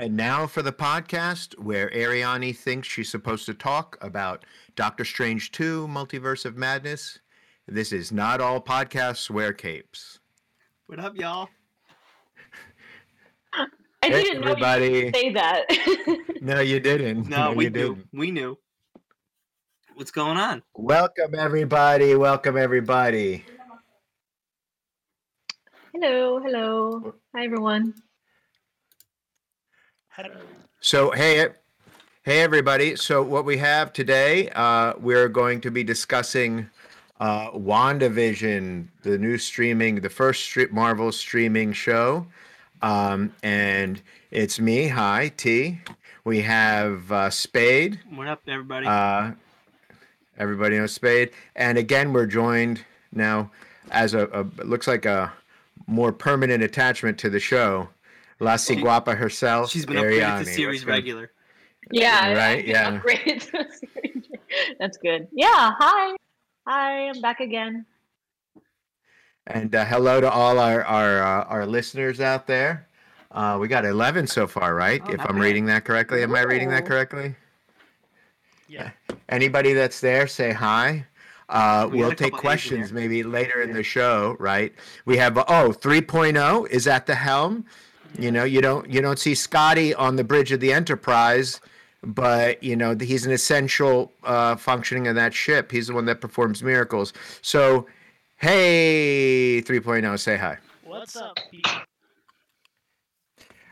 And now for the podcast where Ariani thinks she's supposed to talk about Doctor Strange 2 Multiverse of Madness. This is not all podcasts wear capes. What up, y'all? I Hey, didn't know you everybody. could say that. No, you didn't. No, we you knew. didn't. We knew. What's going on? Welcome, everybody. Welcome, everybody. hello, hello. Hi, everyone. So, hey, hey, everybody. So, what we have today, uh, we're going to be discussing uh, WandaVision, the new streaming, the first stre- Marvel streaming show. Um, and it's me. Hi, T. We have uh, Spade. What up, everybody? Uh, everybody knows Spade. And again, we're joined now as a, a looks like a more permanent attachment to the show. La Ciguapa herself. She's been upgraded to series What's going- regular. Yeah, Right, yeah. upgraded to series. That's good. Yeah, hi. Hi, I'm back again. And uh, hello to all our our uh, our listeners out there. Uh, we got 11 so far, right? Oh, if I'm bad. reading that correctly. Am I reading that correctly? Yeah. Anybody that's there, say hi. Uh, we we'll take couple A's in questions maybe later in the show, right? We have oh 3.0 is at the helm. You know, you don't you don't see Scotty on the bridge of the Enterprise, but you know he's an essential uh, functioning of that ship. He's the one that performs miracles. So, hey, 3.0, say hi. What's up, people?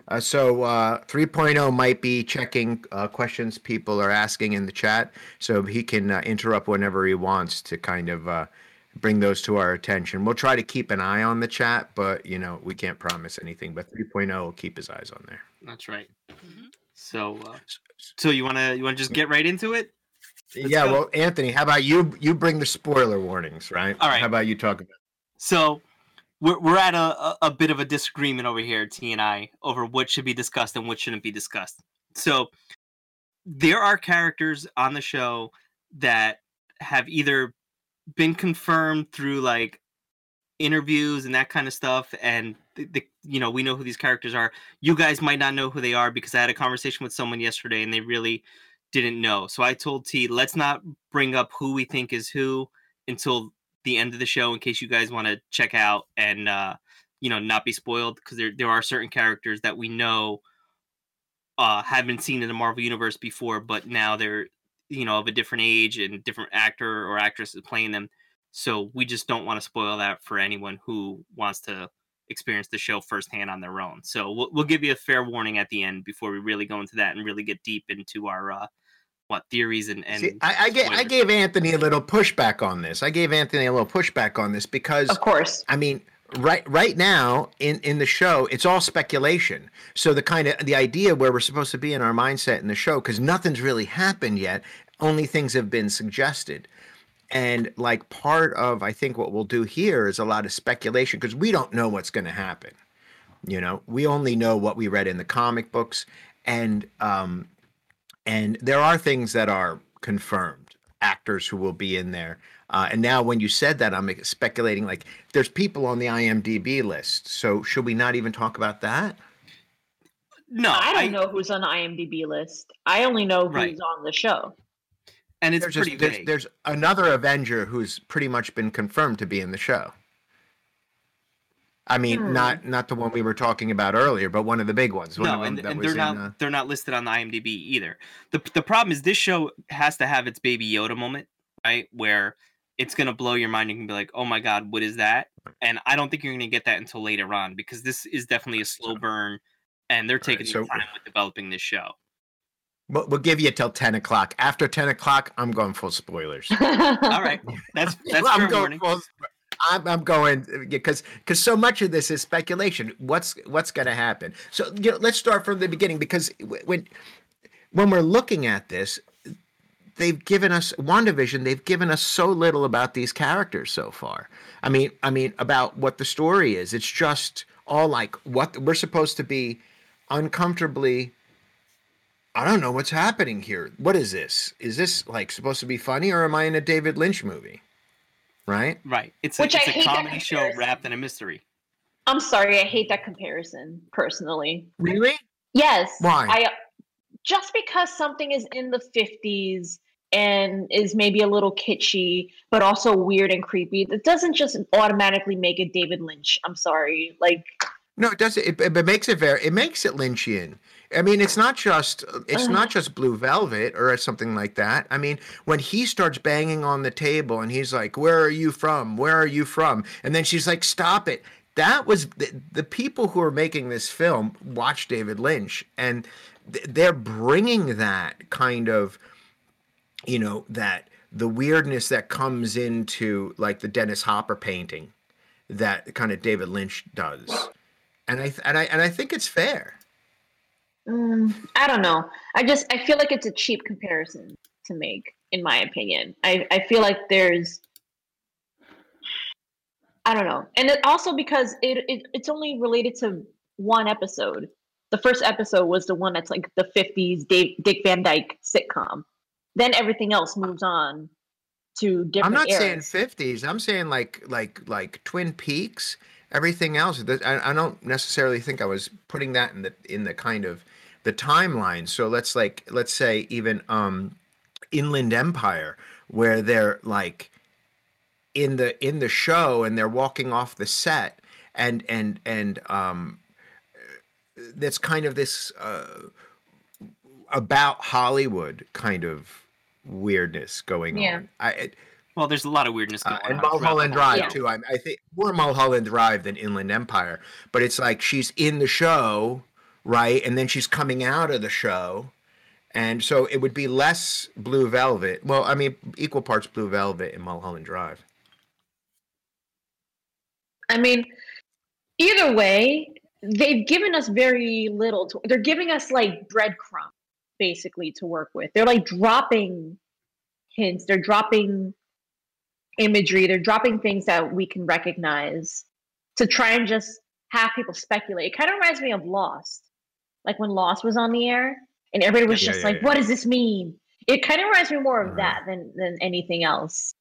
Uh, so uh, 3.0 might be checking uh, questions people are asking in the chat, so he can uh, interrupt whenever he wants to kind of uh, bring those to our attention. We'll try to keep an eye on the chat, but you know we can't promise anything. But 3.0 will keep his eyes on there. That's right. Mhm. So, uh, so you wanna you wanna just get right into it? Let's yeah, go. well, Anthony, how about you? You bring the spoiler warnings, right? All right. How about you talk about? So, we're we're at a, a, a bit of a disagreement over here, T and I, over what should be discussed and what shouldn't be discussed. So, there are characters on the show that have either been confirmed through like interviews and that kind of stuff and the, the, you know we know who these characters are you guys might not know who they are because i had a conversation with someone yesterday and they really didn't know. So i told t let's not bring up who we think is who until the end of the show in case you guys want to check out and uh you know not be spoiled. Because there, there are certain characters that we know uh have been seen in the marvel universe before but now they're you know of a different age and different actor or actress is playing them. So we just don't want to spoil that for anyone who wants to experience the show firsthand on their own so we'll, we'll give you a fair warning at the end before we really go into that and really get deep into our uh what theories and and See, I, I, gave, I gave Anthony a little pushback on this. I gave Anthony a little pushback on this because Of course. I mean, right right now in in the show, it's all speculation. So the kind of the idea where we're supposed to be in our mindset in the show because nothing's really happened yet. Only things have been suggested. And like part of I think what we'll do here is a lot of speculation because we don't know what's going to happen. You know, we only know what we read in the comic books and um and there are things that are confirmed actors who will be in there uh, and now when you said that i'm speculating like there's people on the imdb list so should we not even talk about that no I don't know who's on the IMDb list. I only know who's Right. on the show. And it's there's, pretty just, there's, there's another avenger who's pretty much been confirmed to be in the show i mean Hmm. not not the one we were talking about earlier but one of the big ones one no, and, that and they're not uh, they're not listed on the IMDb either. the The problem is this show has to have its Baby Yoda moment, right? Where it's gonna blow your mind. You can be like, "Oh my god, what is that?" And I don't think you're gonna get that until later on because this is definitely a slow burn, and they're taking so- time with developing this show. We'll, we'll give you till 10 o'clock after 10 o'clock i'm going full spoilers All right, that's that's Well, I'm going full- I'm, I'm going uh, because because so much of this is speculation. What's what's going to happen? So you know, let's start from the beginning because when when we're looking at this, they've given us WandaVision. They've given us so little about these characters so far. I mean, I mean about what the story is. It's just all like what we're supposed to be uncomfortably I don't know what's happening here. What is this? Is this like supposed to be funny, or am I in a David Lynch movie? Right. Right. It's a, Which it's a hate comedy show wrapped in a mystery. I'm sorry, I hate that comparison personally. Really? Yes. Why? I just because something is in the 50s and is maybe a little kitschy, but also weird and creepy, that doesn't just automatically make it David Lynch. I'm sorry. Like, No, it doesn't. It, it makes it very. It makes it Lynchian. I mean, it's not just. It's Ugh. not just Blue Velvet or something like that. I mean, when he starts banging on the table and he's like, "Where are you from? Where are you from?" and then she's like, "Stop it." That was the, the people who are making this film watch David Lynch, and th- they're bringing that kind of, you know, that the weirdness that comes into like the Dennis Hopper painting, that kind of David Lynch does and I th- and I and I think it's fair. Mm, I don't know. I just, I feel like it's a cheap comparison to make, in my opinion. I, I feel like there's, I don't know. And it also because it, it it's only related to one episode. The first episode was the one that's like the 50s Dave, Dick Van Dyke sitcom. Then everything else moves on to different I'm not saying 50s. I'm saying like like like Twin Peaks. Everything else. I, I don't necessarily think I was putting that in the in the kind of the timeline. So let's like let's say even um Inland Empire, where they're like in the in the show and they're walking off the set and and and um that's kind of this uh about Hollywood kind of weirdness going Yeah. on. I it, Well, there's a lot of weirdness going uh, on. and throughout the Mulholland Drive Yeah. too. I, I think more Mulholland Drive than Inland Empire, but it's like she's in the show, right, and then she's coming out of the show, and so it would be less Blue Velvet. Well, I mean, equal parts Blue Velvet and Mulholland Drive. I mean, either way, they've given us very little. To, they're giving us like breadcrumbs, basically, to work with. They're like dropping hints. They're dropping imagery. They're dropping things that we can recognize to try and just have people speculate. It kind of reminds me of Lost, like when Lost was on the air and everybody was Yeah, just yeah, like, yeah. "What does this mean?" It kind of reminds me more of Right. that than than anything else.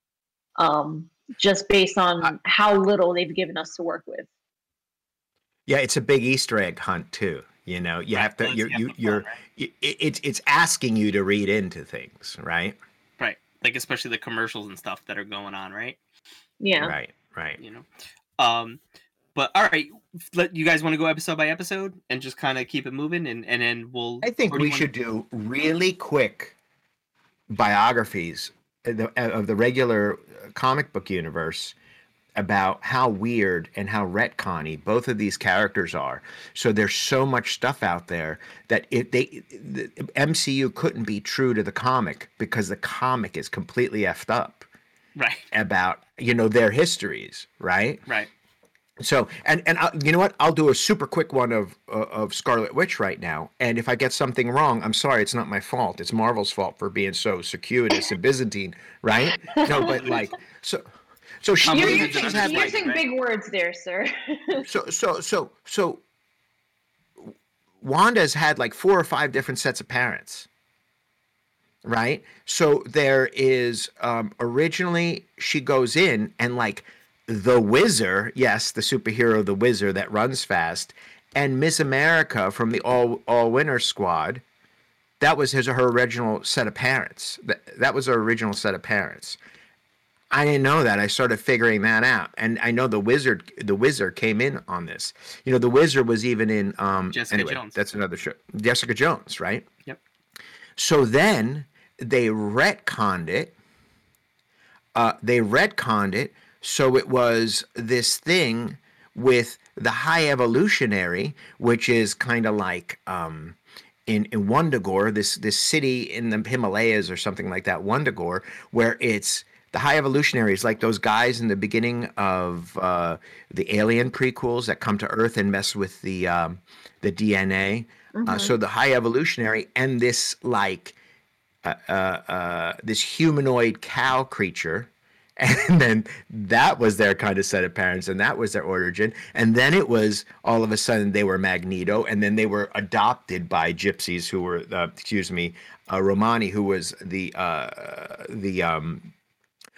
Um, just based on I- how little they've given us to work with. Yeah, it's a big Easter egg hunt too. You know, you Right, have to you're you have to you're find, it, it's it's asking you to read into things, right? right. Like especially the commercials and stuff that are going on, right? Yeah. Right, right. You know. Um but all right, let you guys want to go episode by episode and just kind of keep it moving and and then we'll I think we should do really quick biographies of the, of the regular uh, comic book universe about how weird and how retconny both of these characters are. So there's so much stuff out there that it they the MCU couldn't be true to the comic because the comic is completely effed up Right, about you know their histories, right? right. So and and I, you know what? I'll do a super quick one of uh, of Scarlet Witch right now. And if I get something wrong, I'm sorry. It's not my fault. It's Marvel's fault for being so circuitous and Byzantine, right? No, but like so. So she, You're, believe you're, she's you're had like understatement. using right? big words there, sir. so so so so. Wanda's had like four or five different sets of parents, right? So there is um, originally she goes in and like the Wizard, yes, the superhero, the Wizard that runs fast, and Miss America from the All All Winners Squad. That was his or her original set of parents. That that was her original set of parents. I didn't know that. I started figuring that out, and I know the wizard. The wizard came in on this. You know, the wizard was even in. Um, Jessica anyway, Jones. That's another show. Jessica Jones, right? Yep. So then they retconned it. Uh, they retconned it so it was this thing with the high evolutionary, which is kind of like um, in in Wundagore, this this city in the Himalayas or something like that, Wundagore, where it's the high evolutionary is like those guys in the beginning of uh, the Alien prequels that come to Earth and mess with the um, the DNA. Uh, so the high evolutionary and this like uh, uh, uh, this humanoid cow creature and then that was their kind of set of parents and that was their origin. And then it was all of a sudden they were magneto and then they were adopted by gypsies who were uh, excuse me uh, romani who was the uh, the um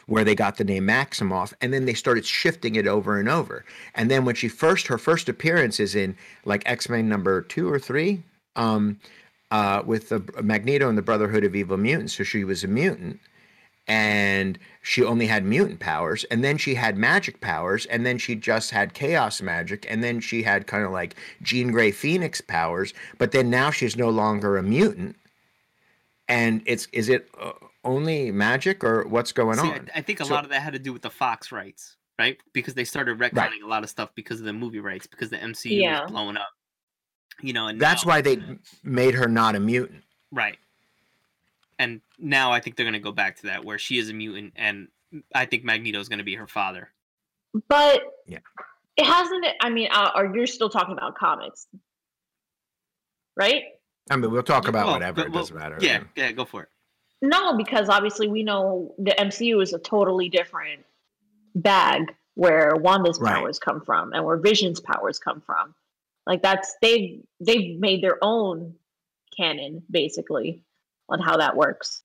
where they got the name maximoff and then they started shifting it over and over. And then when she first her first appearance is in like x-men number two or three um uh with the magneto and the brotherhood of evil mutants. So she was a mutant and she only had mutant powers and then she had magic powers and then she just had chaos magic and then she had kind of like jean grey phoenix powers but then now she's no longer a mutant and it's is it uh, only magic or what's going See, on I, I think a So- lot of that had to do with the Fox rights, right? Because they started retconning a lot of stuff because of the movie rights, because the MCU Yeah. was blowing up. You know, and that's now- why they m- made her not a mutant right. And now I think they're gonna go back to that, where she is a mutant, and I think Magneto is gonna be her father. But Yeah. it hasn't. I mean, uh, or you're still talking about comics, right? i mean we'll talk about Well, whatever but- it doesn't matter Yeah, yeah, go for it. No, because obviously we know the MCU is a totally different bag where Wanda's Right. powers come from and where Vision's powers come from. Like that's they've they've made their own canon basically on how that works.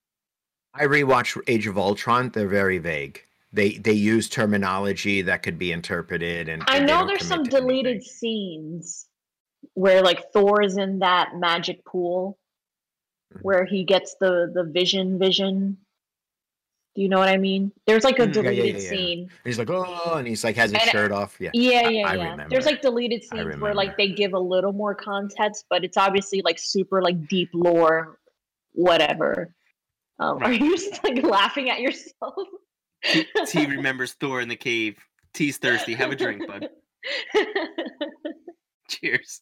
I rewatched Age of Ultron. They're very vague. They they use terminology that could be interpreted, and I and know there's some deleted anything. scenes where like Thor is in that magic pool Mhm. where he gets the the vision vision. Do you know what I mean? There's like a Mm, yeah, yeah, deleted yeah, yeah. scene. And he's like, oh, and he's like has his And- shirt off. Yeah, Yeah, yeah, I yeah. remember. There's like deleted scenes where like they give a little more context, but it's obviously like super like deep lore, whatever. Um, Are you just like laughing at yourself? T, T remembers Thor in the cave. T's thirsty. Have a drink, bud. Cheers.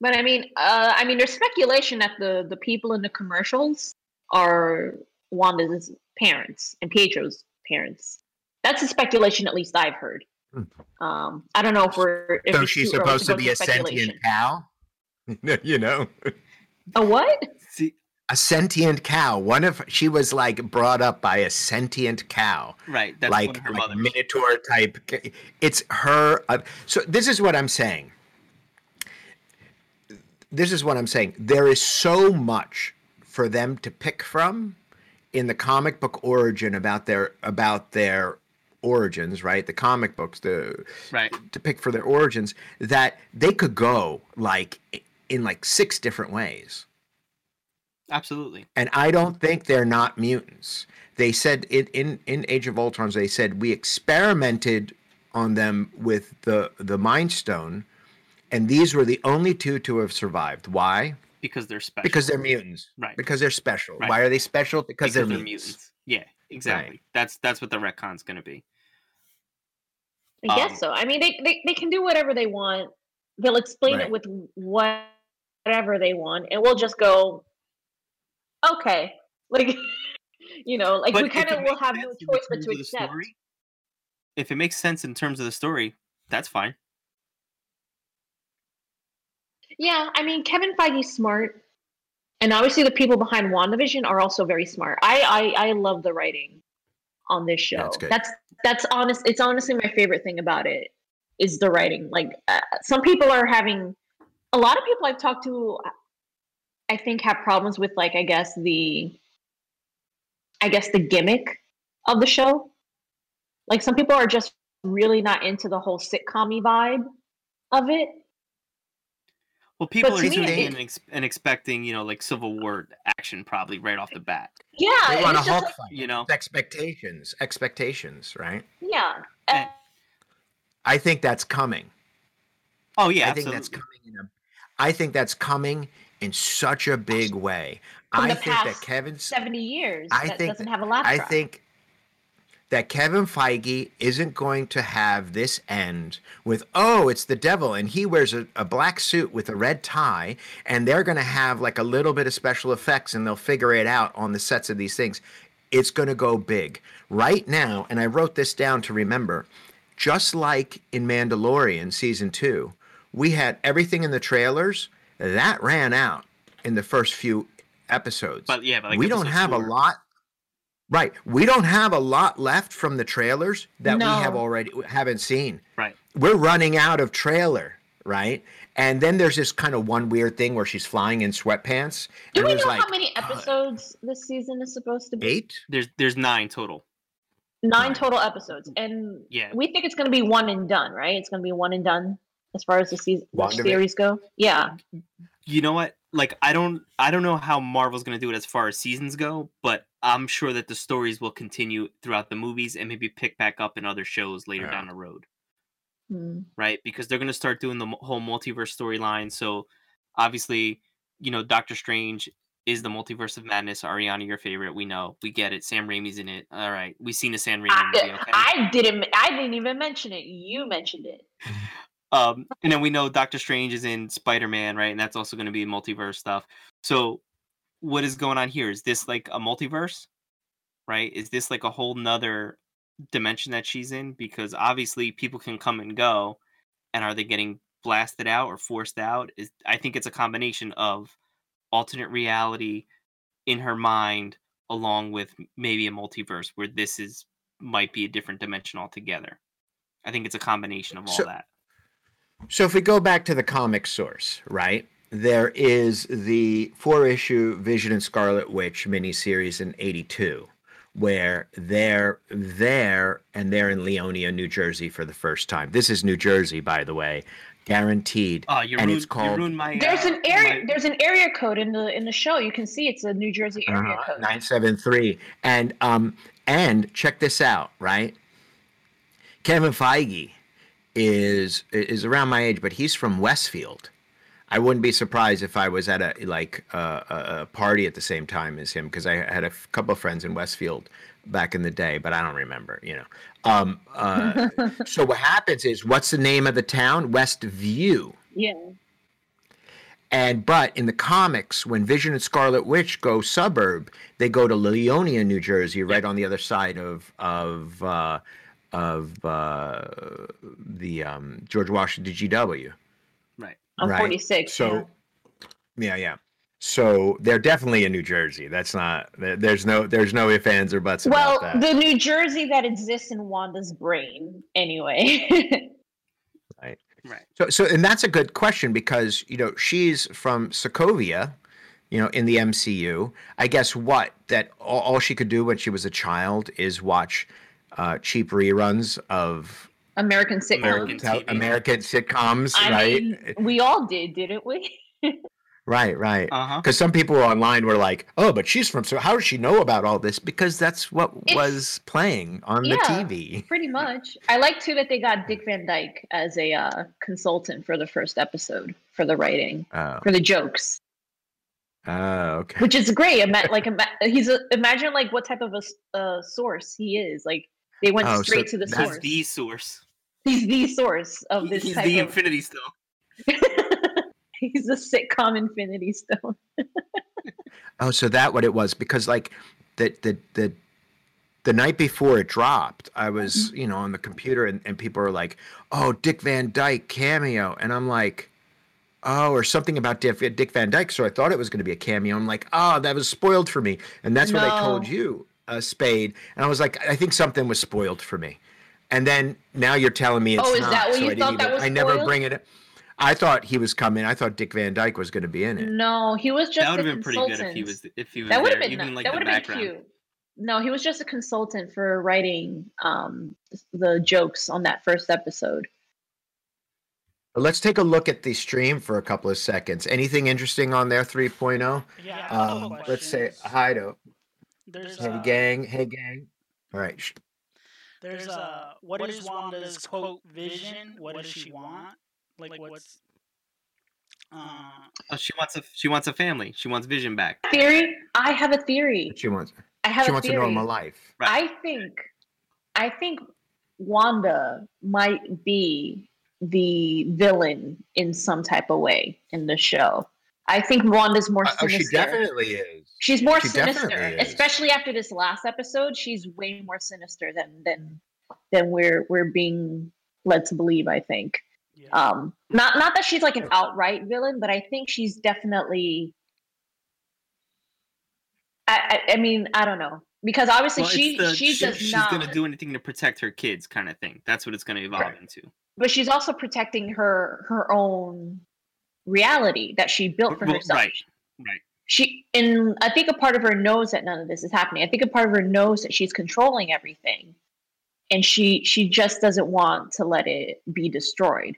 But I mean, uh, I mean, there's speculation that the the people in the commercials are Wanda's parents and Pietro's parents. That's a speculation, at least I've heard. Hmm. Um, I don't know if we're. If so she's supposed to go be a speculation. sentient cow. you know, A what? See, a sentient cow. One of she was like brought up by a sentient cow. right. That's like, one of her like minotaur type. It's her. Uh, so this is what I'm saying. This is what I'm saying. There is so much for them to pick from in the comic book origin about their about their origins, right? The comic books, the Right. to pick for their origins that they could go like in like six different ways. Absolutely. And I don't think they're not mutants. They said in, in, in Age of Ultron, they said we experimented on them with the the Mind Stone, and these were the only two to have survived. Why? Because they're special. Because they're mutants. Right. Because they're special. Right. Why are they special? Because, they're, mutants. Yeah, exactly. That's that's what the retcon's gonna be. I Um, guess so. I mean, they, they they can do whatever they want. They'll explain Right. it with whatever they want, and we'll just go, okay, like you know, like we kind of will have no choice but to accept. story- If it makes sense in terms of the story, that's fine. Yeah, I mean, Kevin Feige's smart, and obviously the people behind WandaVision are also very smart. I I, I love the writing on this show. That's good. That's that's honest. It's honestly my favorite thing about it is the writing. Like uh, some people are having, a lot of people I've talked to, I think have problems with like I guess the, I guess the gimmick of the show. Like some people are just really not into the whole sitcom vibe of it. Well, people But are to tuning in and, ex- and expecting, you know, like Civil War action probably right off the bat. Yeah, They want a Hulk like- fight. You know, expectations. Expectations, right? Yeah. Eh. I think that's coming. oh yeah, I think that's coming in a I think that's coming in such a big way. From I think that Kevin's 70 years I that think- doesn't have a I think that Kevin Feige isn't going to have this end with, oh, it's the devil, and he wears a, a black suit with a red tie, and they're going to have like a little bit of special effects, and they'll figure it out on the sets of these things. It's going to go big. Right now, and I wrote this down to remember, just like in Mandalorian season two, we had everything in the trailers that ran out in the first few episodes. But yeah, but like we don't episode have a lot Right. We don't have a lot left from the trailers that we have already haven't seen. Right. We're running out of trailer, right? And then there's this kind of one weird thing where she's flying in sweatpants. Do and we know like how many episodes this season is supposed to be? eight? There's there's nine total. Nine Nine. total episodes, and Yeah. we think it's going to be one and done, right? It's going to be one and done as far as the season series go. Yeah, You know what? Like I don't I don't know how Marvel's gonna do it as far as seasons go, but I'm sure that the stories will continue throughout the movies and maybe pick back up in other shows later Yeah. down the road. Hmm. right? Because they're going to start doing the whole multiverse storyline. So obviously, you know, Doctor Strange is the multiverse of madness. Ariana, your favorite. We know. We get it. Sam Raimi's in it. All right. We've seen the Sam Raimi movie, okay? I didn't. I didn't even mention it. You mentioned it. um, and then we know Doctor Strange is in Spider Man, right? And that's also going to be multiverse stuff. So what is going on here? Is this like a multiverse? Right? Is this like a whole nother dimension that she's in? Because obviously people can come and go. And are they getting blasted out or forced out? Is I think it's a combination of alternate reality in her mind along with maybe a multiverse where this is might be a different dimension altogether. I think it's a combination of all So- that. So if we go back to the comic source, right? There is the four issue Vision and Scarlet Witch miniseries in 82, where they're there and they're in Leonia, New Jersey for the first time. This is New Jersey, by the way, guaranteed. Oh, you and ruined, it's called you ruined my. There's uh, an area. my- There's an area code in the in the show. You can see it's a New Jersey area Uh-huh, code. 973. And um and check this out, right? Kevin Feige is is around my age, but he's from Westfield. I wouldn't be surprised if I was at a like uh, a, party at the same time as him because I had a f- couple of friends in Westfield back in the day, but I don't remember, you know. Um, uh, so what happens is, what's the name of the town? Westview. Yeah. And but in the comics, when Vision and Scarlet Witch go suburb, they go to Leonia, New Jersey, right on the other side of of uh, of uh, the um, George Washington GW. right. I'm Right. 46. So, yeah, yeah. So they're definitely in New Jersey. That's not. There's no. There's no ifs, ands, or buts well, about that. the New Jersey that exists in Wanda's brain, anyway. Right. Right. So, so, and that's a good question because you know she's from Sokovia, you know, in the MCU. I guess what that all, all she could do when she was a child is watch uh, cheap reruns of American sitcom. American tel- TV. American sitcoms, I right? mean, we all did, didn't we? right, right. Uh huh. Because some people online were like, "Oh, but she's from so how does she know about all this?" Because that's what It's- was playing on Yeah. the TV. Pretty much. I like too that they got Dick Van Dyke as a uh, consultant for the first episode for the writing, Oh, for the jokes, oh, okay. which is great. Ima- like ima- he's a, imagine like what type of a s- uh, source he is. Like they went Oh, so straight to the that's source. He's the source. He's the source of this He's the of. Infinity Stone. he's a sitcom Infinity Stone. Oh, so that what it was because like the the the the night before it dropped, I was mm-hmm. you know on the computer and, and people were like, "Oh, Dick Van Dyke cameo," and I'm like, "Oh," or something about Dick, Dick Van Dyke. So I thought it was going to be a cameo. I'm like, "Oh, that was spoiled for me," and that's what I told you, uh, Spade. And I was like, "I think something was spoiled for me," and then now you're telling me it's Oh, is not. that what so you I thought that even- was I never spoiled? bring it. I thought he was coming. I thought Dick Van Dyke was going to be in it. No, he was just That would a have been pretty good if he consultant. was if he was that would have been even ni- like that would have been cute. No, he was just a consultant for writing um, the jokes on that first episode. Let's take a look at the stream for a couple of seconds. Anything interesting on there 3.0? Yeah, I have Um, let's say hi to There's hey uh, gang, hey gang. All right. sh- There's uh, what is Wanda's quote vision? What does she want? Like what's uh, Oh, she wants a she wants a family. She wants Vision back. Theory? I have a theory. She wants I have she a wants a theory. normal life. Right. I think, I think Wanda might be the villain in some type of way in the show. I think Wanda's more Oh, she definitely is. She's more She sinister, especially after this last episode. She's way more sinister than than than we're we're being led to believe. I think. yeah. Um, not not that she's like an outright villain, but I think she's definitely. I I, I mean I don't know. because obviously Well, it's she the- she does she's not. gonna do anything to protect her kids, kind of thing. That's what it's gonna evolve Right. into. but she's also protecting her her own reality that she built for Well, herself. right, right. She and I think a part of her knows that none of this is happening. I think a part of her knows that she's controlling everything, and she she just doesn't want to let it be destroyed.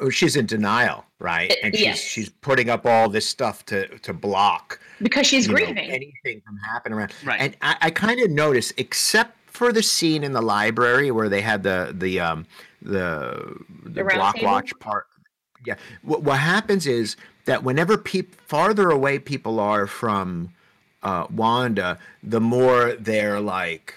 Oh, she's in denial, right? Uh, And she's yes. she's putting up all this stuff to to block because she's you know, grieving. anything from happening around. Right. And I, I kind of notice, except for the scene in the library where they had the the um the the, round block table? watch part. Yeah. What what happens is that whenever peop farther away people are from uh, Wanda, the more they're like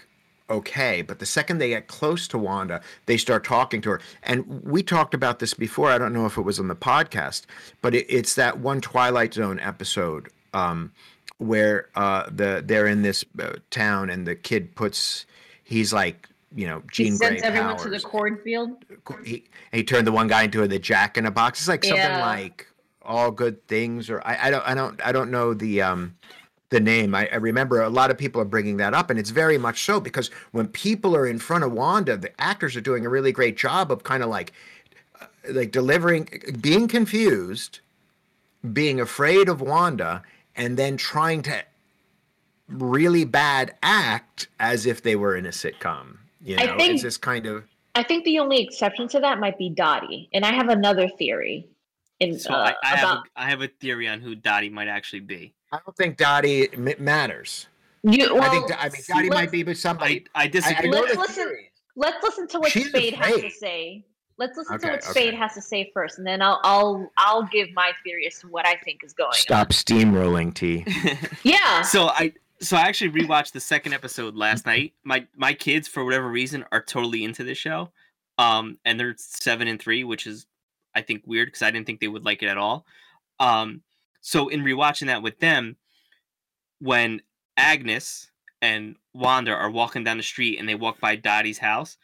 okay. But the second they get close to Wanda, they start talking to her. And we talked about this before. I don't know if it was on the podcast, but it, it's that one Twilight Zone episode um, where uh, the they're in this uh, town and the kid puts he's like you know Jean Grey sends everyone to the cornfield. He, he turned the one guy into the Jack in a Box. It's like something like all good things, or I, I don't I don't I don't know the um the name. I, I remember a lot of people are bringing that up, and it's very much so because when people are in front of Wanda, the actors are doing a really great job of kind of like uh, like delivering, being confused, being afraid of Wanda, and then trying to really bad act as if they were in a sitcom. You know, I think- it's this kind of I think the only exception to that might be Dottie, and I have another theory. In So uh, I, I have about a, I have a theory on who Dottie might actually be. I don't think Dottie matters. you. Well, I think I mean Dottie might be with I somebody. I I, I disagree. Let's listen- theory. Let's listen to what She's Spade has to say. Let's listen to Okay, what Spade okay. has to say first, and then I'll I'll I'll give my theory as to what I think is going. on. Stop steamrolling, T. Yeah. so I so I actually rewatched the second episode last night. My my kids for whatever reason are totally into this show. Um and they're 7 and 3, which is I think weird because I didn't think they would like it at all. Um so in rewatching that with them when Agnes and Wanda are walking down the street and they walk by Dottie's house,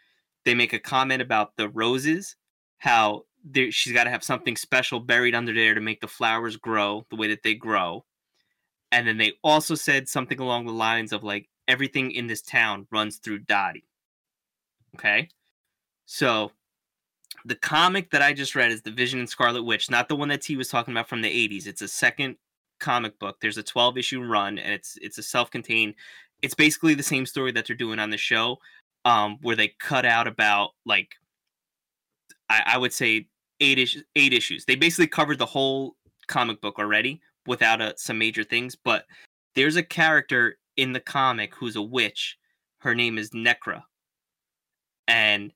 they make a comment about the roses, how she's got to have something special buried under there to make the flowers grow the way that they grow. And then they also said something along the lines of like everything in this town runs through Dottie. Okay. So the comic that I just read is The Vision and Scarlet Witch, not the one that T was talking about from the 80s. It's a second comic book. There's a 12 issue run and it's it's a self-contained it's basically the same story that they're doing on the show um where they cut out about like I, I would say eight issues eight issues. They basically covered the whole comic book already without a, some major things, but there's a character in the comic who's a witch. Her name is Nekra. And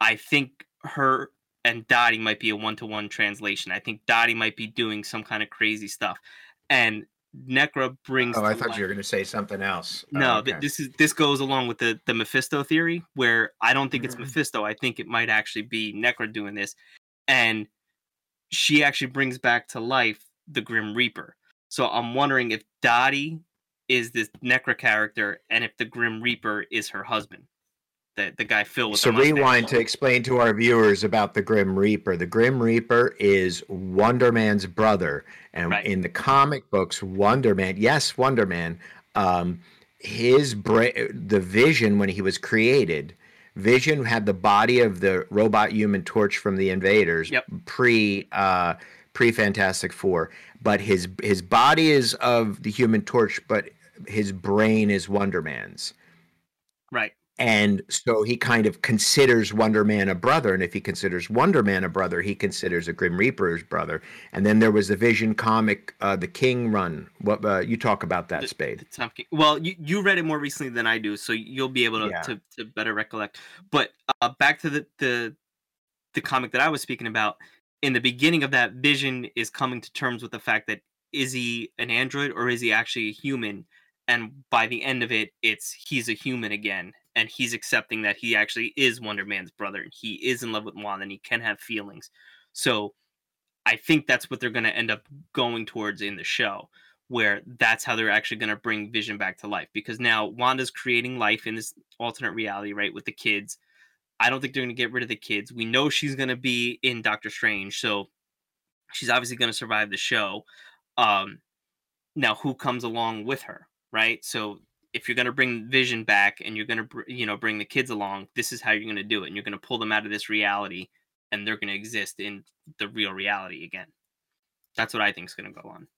I think her and Dottie might be a one to one translation. I think Dottie might be doing some kind of crazy stuff. And Nekra brings Oh, I thought life- you were going to say something else. Oh, no, okay. th- this is this goes along with the the Mephisto theory, where I don't think it's Mhm. Mephisto. I think it might actually be Nekra doing this, and she actually brings back to life the Grim Reaper. So I'm wondering if Dottie is this Nekra character, and if the Grim Reaper is her husband, the the guy Phil with So rewind to explain to our viewers about the Grim Reaper. The Grim Reaper is Wonder Man's brother, and Right. in the comic books, Wonder Man, yes, Wonder Man, um, his bra- the Vision when he was created, Vision had the body of the robot Human Torch from the Invaders, Yep. pre uh, pre Fantastic Four, but his his body is of the Human Torch, but his brain is Wonder Man's. right. And so he kind of considers Wonder Man a brother. And if he considers Wonder Man a brother, he considers a Grim Reaper his brother. And then there was the Vision comic, uh, the King run. What uh, you talk about that, The- Spade? the Well, you, you read it more recently than I do, so you'll be able to, Yeah. to, to better recollect. But uh, back to the, the the comic that I was speaking about. In the beginning of that, Vision is coming to terms with the fact that is he an android or is he actually a human? And by the end of it, it's he's a human again, and he's accepting that he actually is Wonder Man's brother, and he is in love with Wanda, and he can have feelings. So I think that's what they're going to end up going towards in the show where that's how they're actually going to bring Vision back to life because now Wanda's creating life in this alternate reality, right, with the kids. I don't think they're going to get rid of the kids. We know she's going to be in Doctor Strange, so she's obviously going to survive the show. Um, now, who comes along with her, right? So if you're going to bring Vision back and you're going to you know bring the kids along, this is how you're going to do it, and you're going to pull them out of this reality, and they're going to exist in the real reality again. That's what I think is going to go on.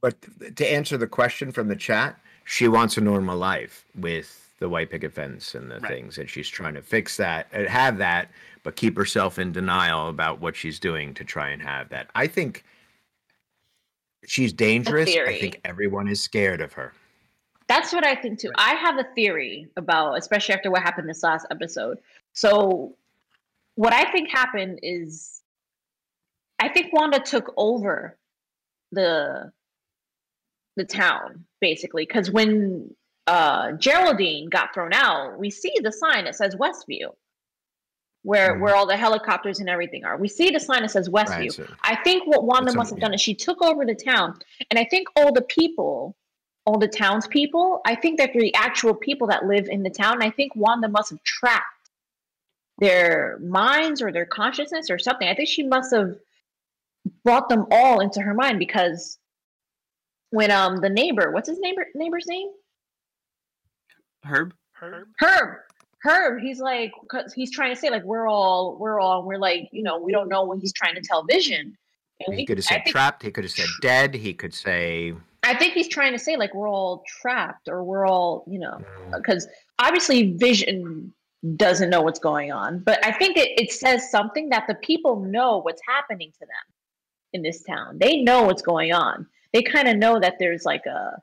But to answer the question from the chat, she wants a normal life with the white picket fence and the Right. things, and she's trying to fix that, and have that, but keep herself in denial about what she's doing to try and have that. I think she's dangerous. I think everyone is scared of her. That's what I think too. I have a theory about, especially after what happened this last episode. So, what I think happened is, I think Wanda took over the the town basically because when uh, Geraldine got thrown out, we see the sign that says Westview, where Mhm. where all the helicopters and everything are. We see the sign that says Westview. Right, so- I think what Wanda It's a- must have done is she took over the town, and I think all the people, all the townspeople, I think that the actual people that live in the town, I think Wanda must have trapped their minds or their consciousness or something. I think she must have brought them all into her mind because when um the neighbor, what's his neighbor neighbor's name? Herb, Herb. Herb. Herb, he's like, cause he's trying to say like we're all, we're all, we're like, you know, we don't know what he's trying to tell Vision. And He we- could have said think- trapped. He could have said dead. He could say. I think he's trying to say like we're all trapped or we're all, you know, because obviously Vision doesn't know what's going on, but I think it, it says something that the people know what's happening to them in this town. They know what's going on. They kind of know that there's like a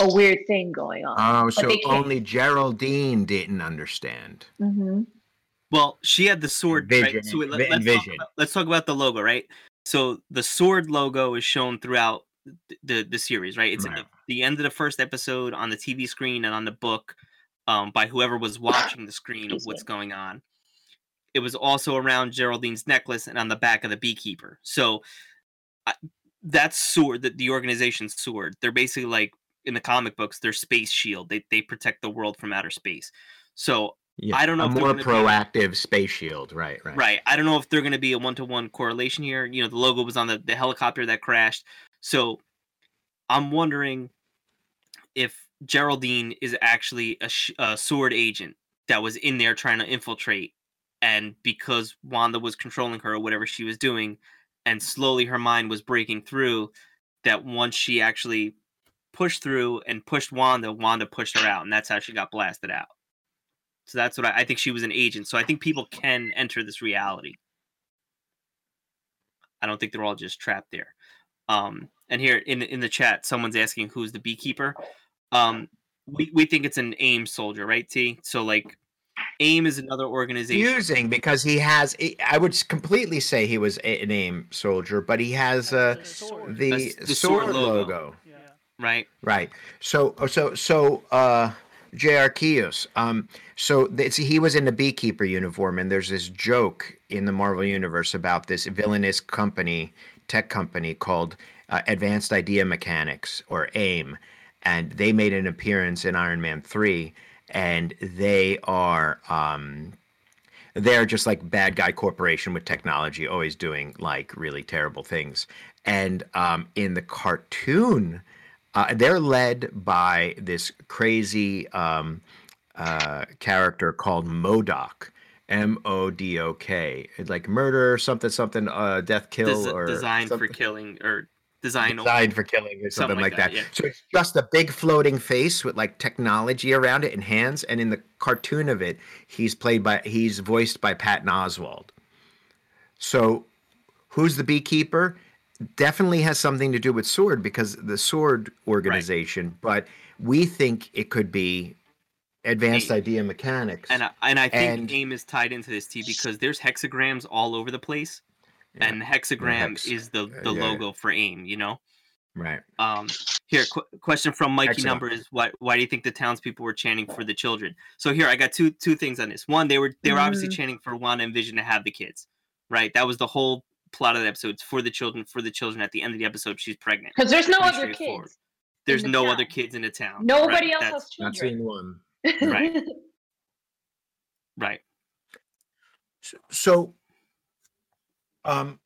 a weird thing going on. Oh, so only Geraldine didn't understand. hmm Well, she had the sword. Vision, right? So wait, let, vi- us talk about, let's talk about the logo, right? So the sword logo is shown throughout th- the the series, right? It's at Right. the, the end of the first episode on the TV screen and on the book um, by whoever was watching the screen of what's going on. It was also around Geraldine's necklace and on the back of the beekeeper. So I, that sword, that the organization's sword, they're basically like in the comic books, they're space shield. They they protect the world from outer space. So Yeah, I don't know A if more gonna be- proactive space shield. Right. Right. Right. I don't know if they're going to be a one to one correlation here. You know, the logo was on the, the helicopter that crashed. So I'm wondering if Geraldine is actually a, sh- a sword agent that was in there trying to infiltrate. And because Wanda was controlling her or whatever she was doing, and slowly her mind was breaking through, that once she actually pushed through and pushed Wanda, Wanda pushed her out. And that's how she got blasted out. So that's what I, I think she was an agent. So I think people can enter this reality. I don't think they're all just trapped there. Um, and here in the, in the chat, someone's asking who's the beekeeper. Um, we, we think it's an AIM soldier, right? T. So like, AIM is another organization. Confusing because he has. I would completely say he was a, an AIM soldier, but he has uh, The sword. the, That's the sword, sword logo. logo. Right? Right. So so so uh J.R. Kios. Um so see, he was in the beekeeper uniform and there's this joke in the Marvel universe about this villainous company, tech company called uh, Advanced Idea Mechanics or AIM and they made an appearance in Iron Man 3 and they are um they're just like bad guy corporation with technology always doing like really terrible things and um in the cartoon uh, they're led by this crazy um, uh, character called MODOK, M O D O K, like murder, something, something, uh, death, kill, Des- or designed for killing or design. designed for killing or something, Something like like that. that, yeah. So it's just a big floating face with like technology around it and hands. And in the cartoon of it, he's played by he's voiced by Patton Oswalt. So who's the beekeeper? Definitely has something to do with Sword because the Sword organization, but we think it could be Advanced AIM. Idea Mechanics. And I, and I think And- AIM is tied into this too because there's hexagrams all over the place, Yeah. and hexagram hex- is the uh, the yeah. logo for AIM. You know. right. Um, here, qu- question from Mikey Hexagon. Number is why why do you think the townspeople were chanting for the children? So here, I got two two things on this. One, they were they were obviously Mhm. chanting for Wanda and Vision to have the kids, right? That was the whole plot of the episode. It's for the children, for the children. At the end of the episode, she's pregnant. Because there's no Pretty other kids. There's the no other kids in the town. Nobody right? else That's- has Not children. seen one. Right. Right. So, um,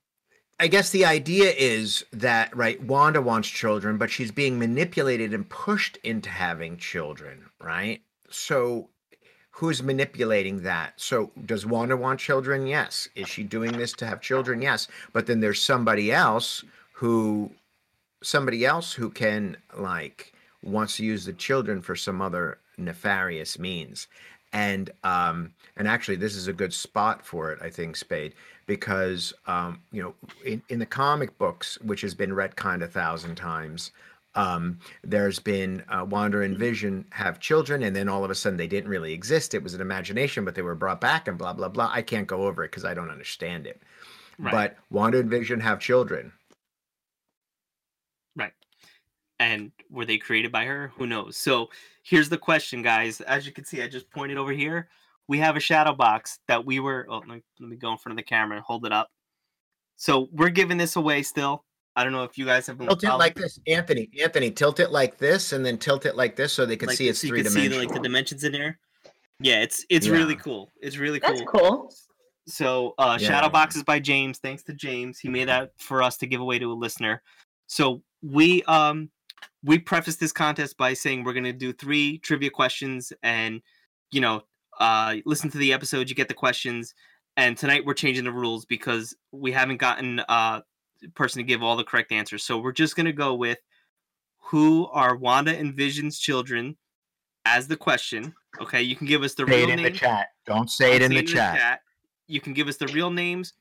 I guess the idea is that right, Wanda wants children, but she's being manipulated and pushed into having children, right? So who's manipulating that? So does Wanda want children? Yes. Is she doing this to have children? Yes. But then there's somebody else who somebody else who can like wants to use the children for some other nefarious means. And um and actually this is a good spot for it, I think, Spade, because um, you know, in, in the comic books, which has been retconned a thousand times, um, there's been uh, Wanda and Vision have children, and then all of a sudden they didn't really exist. It was an imagination, but they were brought back, and blah blah blah. I can't go over it because I don't understand it. Right. But Wanda and Vision have children. Right. And were they created by her? Who knows? So here's the question, guys. As you can see, I just pointed over here. We have a shadow box that we were. Oh, let me, let me go in front of the camera and hold it up. So we're giving this away still. I don't know if you guys have been Tilt it like this, Anthony. Anthony, tilt it like this, and then tilt it like this, so they can like see this, it's so you three can see the, like the dimensions in there. Yeah, it's it's really cool. It's really That's cool. cool. So uh Yeah. Shadow Boxes by James. Thanks to James. He made that for us to give away to a listener. So we um we preface this contest by saying we're gonna do three trivia questions and you know uh listen to the episode, you get the questions. And tonight we're changing the rules because we haven't gotten uh person to give all the correct answers. So we're just gonna go with who are Wanda and Vision's children as the question. Okay, you can give us the Say real it in name. the chat. Don't say it Don't in the chat. You can give us the real names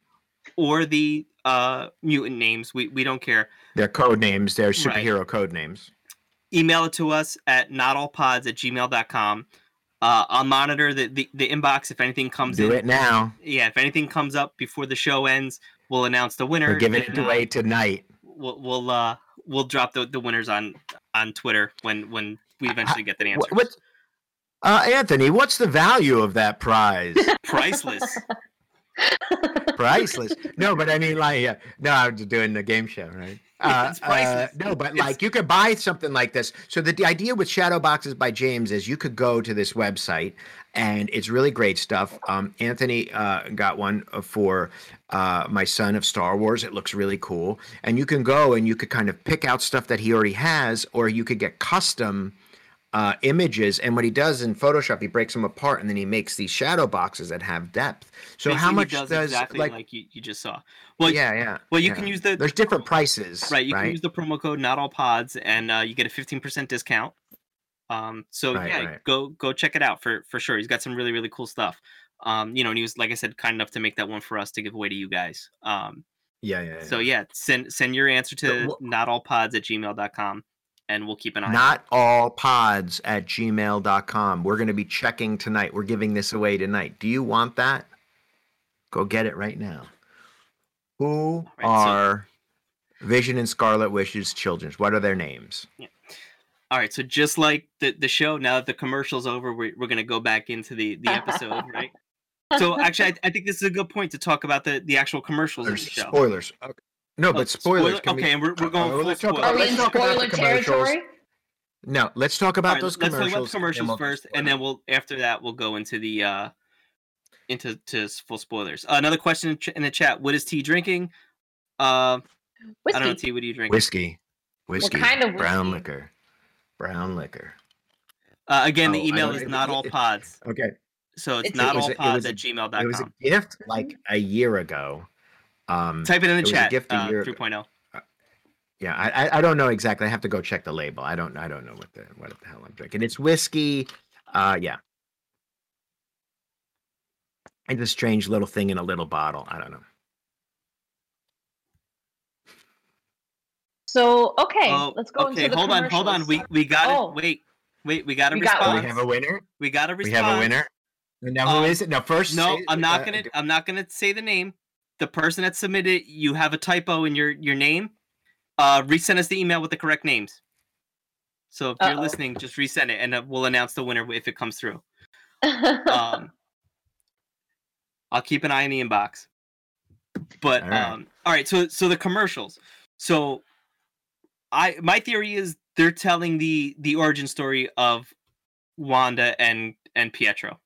or the uh, mutant names. We we don't care. They're code names. They're Right. superhero code names. Email it to us at notallpods at gmail.com. Uh, I'll monitor the, the, the inbox if anything comes Do in. it now. Yeah, if anything comes up before the show ends, we'll announce the winner. We're giving it uh, away tonight. We'll we'll uh we'll drop the, the winners on on Twitter when when we eventually get the answer. What, what, uh, Anthony, what's the value of that prize? Priceless. priceless. No, but I mean, like, yeah. no, I'm just doing the game show, right? Uh, It's priceless. no, but It's- like, you could buy something like this. So the, the idea with Shadow Boxes by James is you could go to this website, and it's really great stuff. Um, Anthony uh, got one for uh, my son of Star Wars. It looks really cool, and you can go and you could kind of pick out stuff that he already has, or you could get custom uh, images. And what he does in Photoshop, he breaks them apart, and then he makes these shadow boxes that have depth. So how Basically, he much does, does, exactly like, like, you, you just saw? Well, yeah, yeah. well, you yeah. can use the There's different prices, right you right? can use the promo code not all pods and uh, you get a 15% discount um so Right, yeah right. go go check it out for for sure he's got some really really cool stuff um you know and he was like i said kind enough to make that one for us to give away to you guys um yeah, yeah. yeah. so yeah send send your answer to wha- not all pods at gmail.com and we'll keep an eye not all pods at gmail.com. We're going to be checking tonight. We're giving this away tonight. Do you want that? Go get it right now. Who right, so- are Vision and Scarlet Witch's children? What are their names? All right so just like the the show now that the commercial's over we're, we're gonna go back into the the episode right so actually I, I think this is a good point to talk about the the actual commercials of the There's show spoilers. Okay. No, Oh, but spoilers. spoiler- can we- okay and we're, we're going full let's talk spoiler. Are we Let's in talk about spoiler the commercials. territory? No, let's talk about All right, those let's commercials. talk about the and we'll do first, and then we'll after that we'll go into the uh into to full spoilers. Uh, another question in, the chat: What is tea drinking? Uh, I don't know, Whiskey. T. What do you drink? whiskey, whiskey, what kind of brown liquor, brown liquor. Uh, again, the Oh, I email is not all pods, Okay, so it's It's- not it all pods a- at gmail.com. it was a gift like a year ago. Um, Type it in the it chat. gift a uh, year ago. 3.0. Yeah, I, I I don't know exactly. I have to go check the label. I don't I don't know what the what the hell I'm drinking. It's whiskey. Uh, yeah. It's a strange little thing in a little bottle. I don't know. So okay, Oh, let's go okay, into the hold on, hold on. We we got Oh. it. Wait, wait. We got a We got response. one. we have a winner. We got a response. We have a winner. And now Um, who is it? No, first. No, say- I'm not uh, gonna. d- I'm not gonna say the name. The person that submitted, you have a typo in your your name. Uh, resend us the email with the correct names. So if you're listening, just resend it, and uh, we'll announce the winner if it comes through. Um, I'll keep an eye in the inbox. But All right. um, all right. So so the commercials. So I my theory is they're telling the the origin story of Wanda and and Pietro.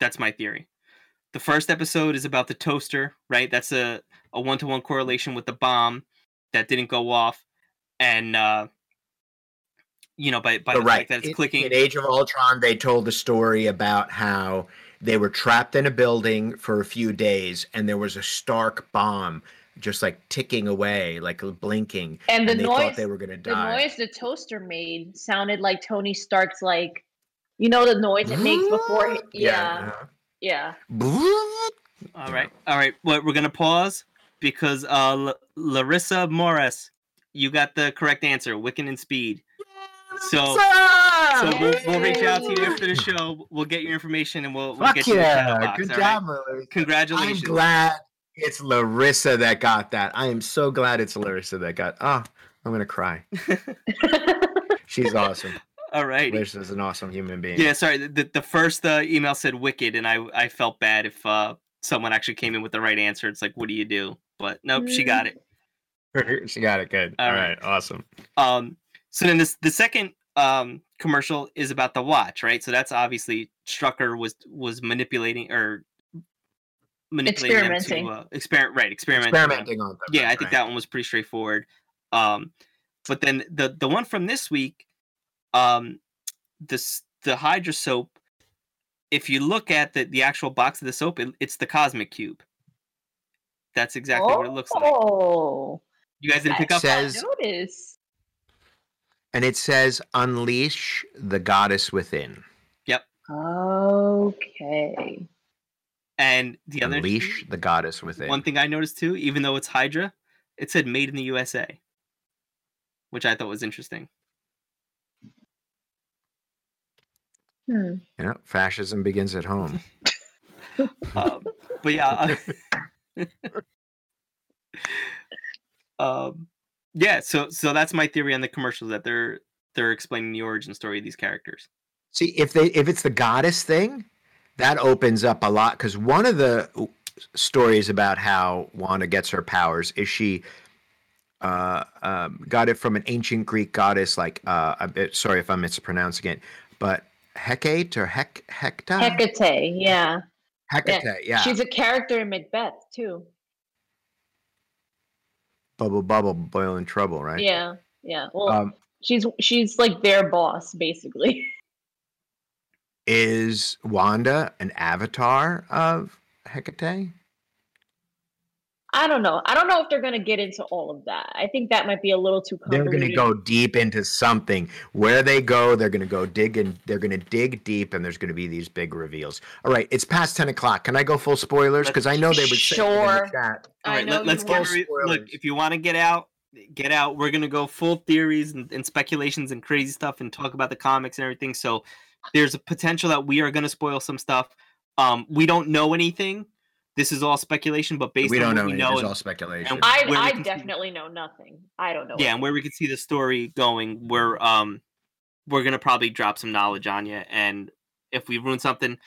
That's my theory. The first episode is about the toaster, right? That's a a one to one correlation with the bomb that didn't go off, and uh, you know by by the right. fact that it's in, clicking. in Age of Ultron, they told the story about how they were trapped in a building for a few days, and there was a Stark bomb just like ticking away, like blinking, And the they noise, thought they were gonna die. the die. noise the toaster made sounded like Tony Stark's like, you know, the noise it makes before. He, yeah, yeah. uh-huh. All right, all right. Well, we're gonna pause because uh, L- Larissa Morris, you got the correct answer. Wiccan and Speed. So, so we'll, we'll reach out to you after the show. We'll get your information and we'll, we'll Fuck get you the shadow yeah! box. Good all right? job, Larissa. Congratulations. I'm glad it's Larissa that got that. I am so glad it's Larissa that got. Oh, I'm gonna cry. She's awesome. All right. Larissa's an awesome human being. Yeah, sorry. The, the first uh, email said Wicked, and I I felt bad if uh, someone actually came in with the right answer. It's like, what do you do? But nope, she got it. she got it good. All All right. right, awesome. Um, so then this the second um commercial is about the watch, right? So that's obviously Strucker was was manipulating or manipulating them Experimenting. to uh, experiment, right? Experimenting. Experimenting on them. Yeah, I think that one was pretty straightforward. Um, but then the the one from this week, um, this the Hydra soap. If you look at the the actual box of the soap, it, it's the Cosmic Cube. That's exactly what it looks like. Oh, You guys didn't pick up. Says- notice. and it says, "Unleash the goddess within." Yep. Okay. And the other Unleash the goddess within. one thing I noticed too, even though it's Hydra, it said "Made in the USA," which I thought was interesting. Hmm. You know, fascism begins at home. um, but yeah, uh, um, yeah. So so that's my theory on the commercials that they're they're explaining the origin story of these characters. See, if they if it's the goddess thing, that opens up a lot because one of the stories about how Wanda gets her powers is she uh, um, got it from an ancient Greek goddess, like uh, bit, sorry if I'm mispronouncing it, but Hecate or Hec Hecta Hecate, yeah. Hecate, yeah. She's a character in Macbeth too. bubble bubble boiling trouble, right? Yeah, yeah. Well, Um, she's she's like their boss basically. is Wanda an avatar of Hecate? I don't know. I don't know if they're gonna get into all of that. I think that might be a little too They're going to go deep into something. Where they go, they're going to go dig and they're going to dig deep, and there's going to be these big reveals. All right, it's past ten o'clock. Can I go full spoilers? Because I know they would say in Sure. the chat. All I know let, us you get look. If you want to get out, get out. We're gonna go full theories and, and speculations and crazy stuff and talk about the comics and everything. So there's a potential that we are gonna spoil some stuff. Um, we don't know anything. This is all speculation, but based we on don't what know. we know, It's all speculation. I I can see- definitely know nothing. I don't know. yeah, and where we can see the story going, we're um, we're gonna probably drop some knowledge on you, and if we ruin something,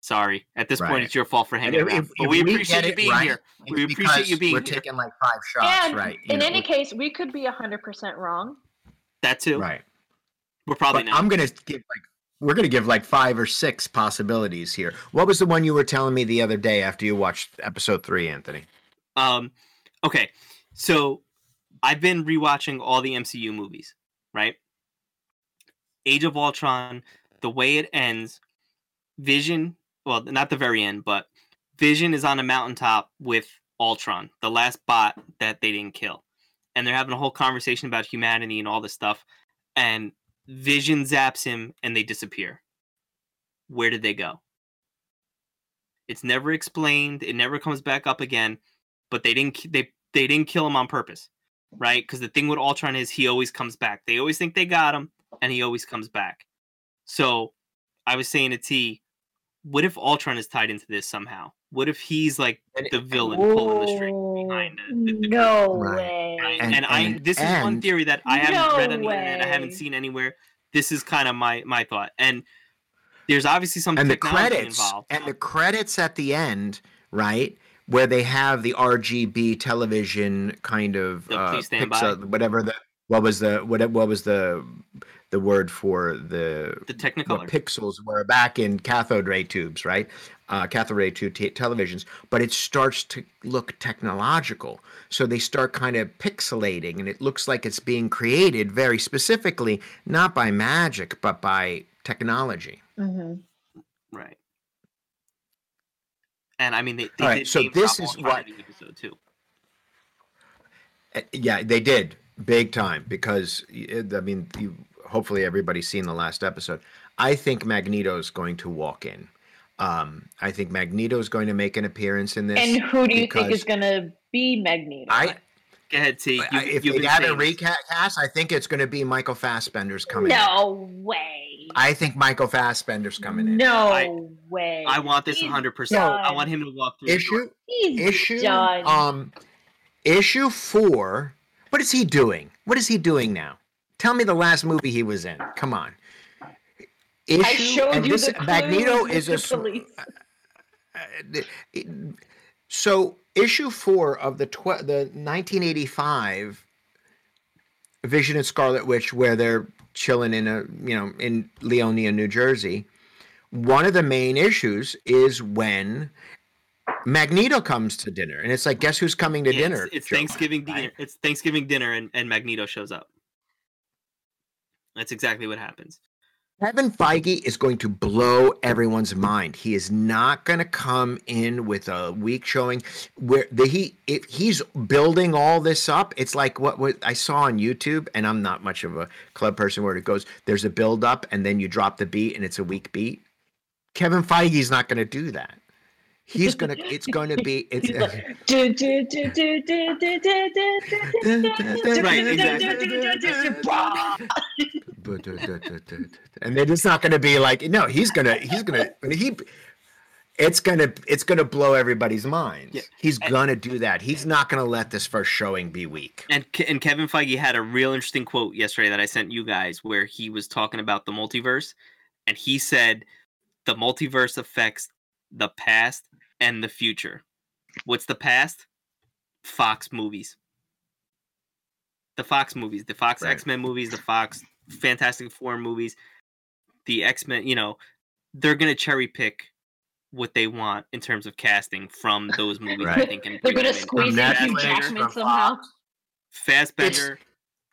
sorry. At this point, it's your fault for hanging if- around. if- but if we we appreciate you being right, here. We appreciate you because being We're here. taking like five shots, and right? in know, any case, we could be hundred percent wrong. That too. right. We're probably But not. I'm gonna give like we're gonna give like five or six possibilities here. What was the one you were telling me the other day after you watched episode three, Anthony? Um, okay, so I've been rewatching all the MCU movies, right? Age of Ultron, the way it ends, Vision, well, not the very end, but Vision is on a mountaintop with Ultron, the last bot that they didn't kill. And they're having a whole conversation about humanity and all this stuff. And Vision zaps him and they disappear. Where did they go? It's never explained. It never comes back up again. But they didn't. They they didn't kill him on purpose, right? Because the thing with Ultron is he always comes back. They always think they got him, and he always comes back. So, I was saying to T, what if Ultron is tied into this somehow? What if he's like the villain pulling the string behind the, the, the no Right. way. Right? And- And, I and- this is one theory that I haven't No read on the internet, I haven't seen anywhere. This is kind of my my thought. And there's obviously some and the credits involved. and the credits at the end, right? Where they have the RGB television kind of The uh, please stand by. pixel, whatever the what was the what what was the the word for the the what Technicolor. pixels were back in cathode ray tubes, right? Uh, cathode ray tube t- televisions, but it starts to look technological. So they start kind of pixelating, and it looks like it's being created very specifically, not by magic, but by technology. hmm Right. And I mean, they, they All right, did so this is Ultron what- the episode too. Uh, Yeah, they did big time because I mean, you, hopefully everybody's seen the last episode. I think Magneto's going to walk in. Um, I think Magneto's going to make an appearance in this. And who do you think is gonna be Magneto? I, Go ahead, T. You, I- if you've they been a saying this. recast, I think it's going to be Michael Fassbender's coming. in. no way. I think Michael Fassbender's coming in. No I- way. I want this 100%. I want him to walk through Issue. He's issue done. um issue four. What is he doing? What is he doing now? Tell me the last movie he was in. Come on. Issue, I showed and you this- the clues, Magneto is a Police. uh, so issue four of the tw- the 1985 Vision and Scarlet Witch, where they're chilling in a you know in Leonia, New Jersey. One of the main issues is when Magneto comes to dinner, and it's like, guess who's coming to Yeah, dinner? It's, it's Thanksgiving dinner. It's Thanksgiving dinner, and, and Magneto shows up. That's exactly what happens. Kevin Feige is going to blow everyone's mind. He is not going to come in with a weak showing where the he if he's building all this up. It's like what, what I saw on YouTube, and I'm not much of a club person where it goes, there's a build up and then you drop the beat and it's a weak beat. Kevin Feige is not going to do that he's gonna it's gonna be it's right and then it's not gonna be like no he's gonna he's gonna he it's gonna it's gonna blow everybody's minds. Yeah. He's and, gonna do that. He's not gonna let this first showing be weak. And and Kevin Feige had a real interesting quote yesterday that I sent you guys, where he was talking about the multiverse, and he said the multiverse affects the past, and the future. What's the past? Fox movies. The Fox movies, the Fox Right. X Men movies, the Fox Fantastic Four movies, the X Men. You know, they're gonna cherry pick what they want in terms of casting from those movies. I think and They're gonna squeeze in Netflix, Hugh from Jackman somehow. Fassbender,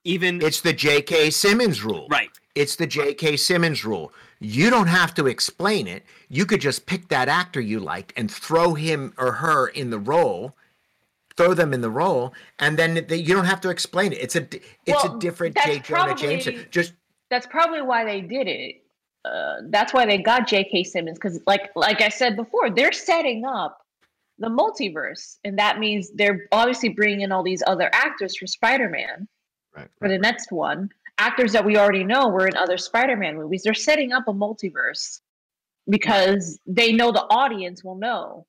even it's the jk simmons rule right. it's the jk simmons rule you don't have to explain it you could just pick that actor you like and throw him or her in the role throw them in the role and then they, you don't have to explain it it's a it's Well, a different that's j jonah jameson just That's probably why they did it. Uh, that's why they got J.K. Simmons because, like, like I said before, they're setting up the multiverse, and that means they're obviously bringing in all these other actors for Spider-Man right, for the next one. Actors that we already know were in other Spider-Man movies. They're setting up a multiverse because they know the audience will know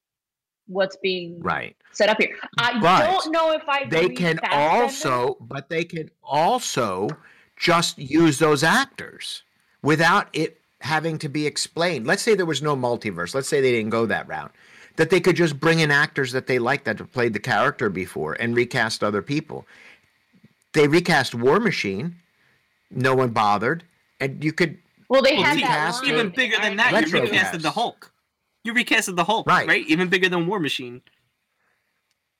what's being right set up here. I But don't know if I. they can also but they can also just use those actors without it having to be explained let's say there was no multiverse let's say they didn't go that route that they could just bring in actors that they like that have played the character before and recast other people they recast war machine no one bothered and you could Well, they Well, had see, that line even bigger than Iron that, Man you Retro two. recasted the. Hulk. You recasted the Hulk, Right. right? Even bigger than War Machine.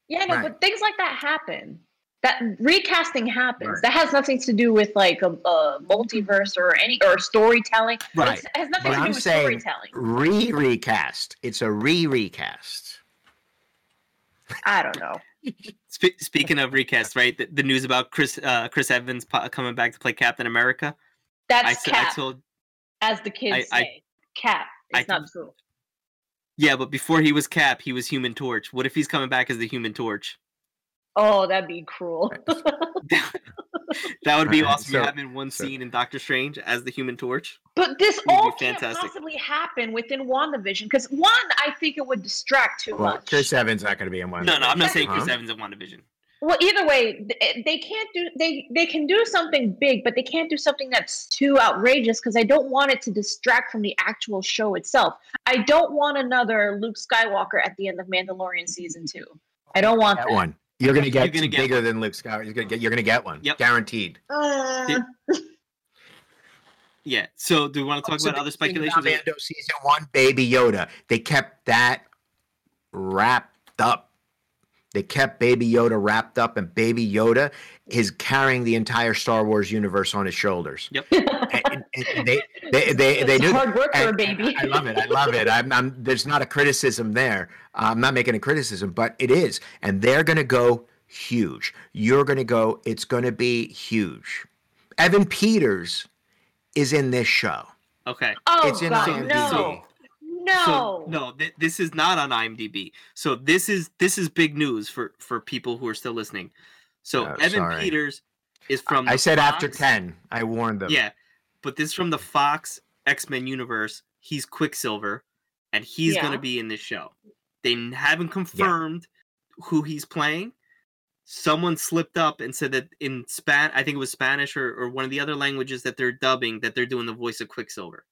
Yeah, no, Right. but things like that happen. That recasting happens. Right. That has nothing to do with like a, a multiverse or any or storytelling. Right. It's- It has nothing But to do I'm with saying storytelling. re recast it's a re recast I don't know. Spe- speaking of recast, right? The, the news about Chris uh, Chris Evans po- coming back to play Captain America. That's I, s- I cap, told as the kids I- I- say. cap. I It's not true. yeah, but before he was Cap, he was Human Torch. What if he's coming back as the Human Torch? Oh, that'd be cruel. that would be Alright, awesome. you so- have him in one so- scene in Doctor Strange as the Human Torch. but this all can't possibly happen within WandaVision because one, I think it would distract too well much. chris evans not going to be in one No, no, I'm not saying Chris Huh? Evans in WandaVision. Well, either way, they can't do they they can do something big, but they can't do something that's too outrageous because I don't want it to distract from the actual show itself. I don't want another Luke Skywalker at the end of Mandalorian season two. I don't want Get that. one. You're gonna get, You're gonna get bigger than Luke Skywalker. You're gonna get. You're gonna get one. Yep. Guaranteed. Uh, Yeah. So do we want to talk Also, about other the thing speculations? Mando season one, Baby Yoda. They kept that wrapped up. They kept Baby Yoda wrapped up, and Baby Yoda is carrying the entire Star Wars universe on his shoulders. Yep. And, and- and they, they, they, they It's do. hard work for a baby. and I love it. I love it. I'm, I'm, there's not a criticism there. I'm not making a criticism, but it is. And they're going to go huge. You're going to go, it's going to be huge. Evan Peters is in this show. Okay. Oh It's in god, IMDb. no, no. So no, th- this is not on IMDb. So this is this is big news for for people who are still listening. So Oh, Evan sorry. Peters is from. I the said after 10. I warned them. Yeah, but this is from the Fox X Men universe. He's Quicksilver, and he's going to be in this show. They haven't confirmed who he's playing. Someone slipped up and said that in Span, I think it was Spanish or, or one of the other languages that they're dubbing, that they're doing the voice of Quicksilver.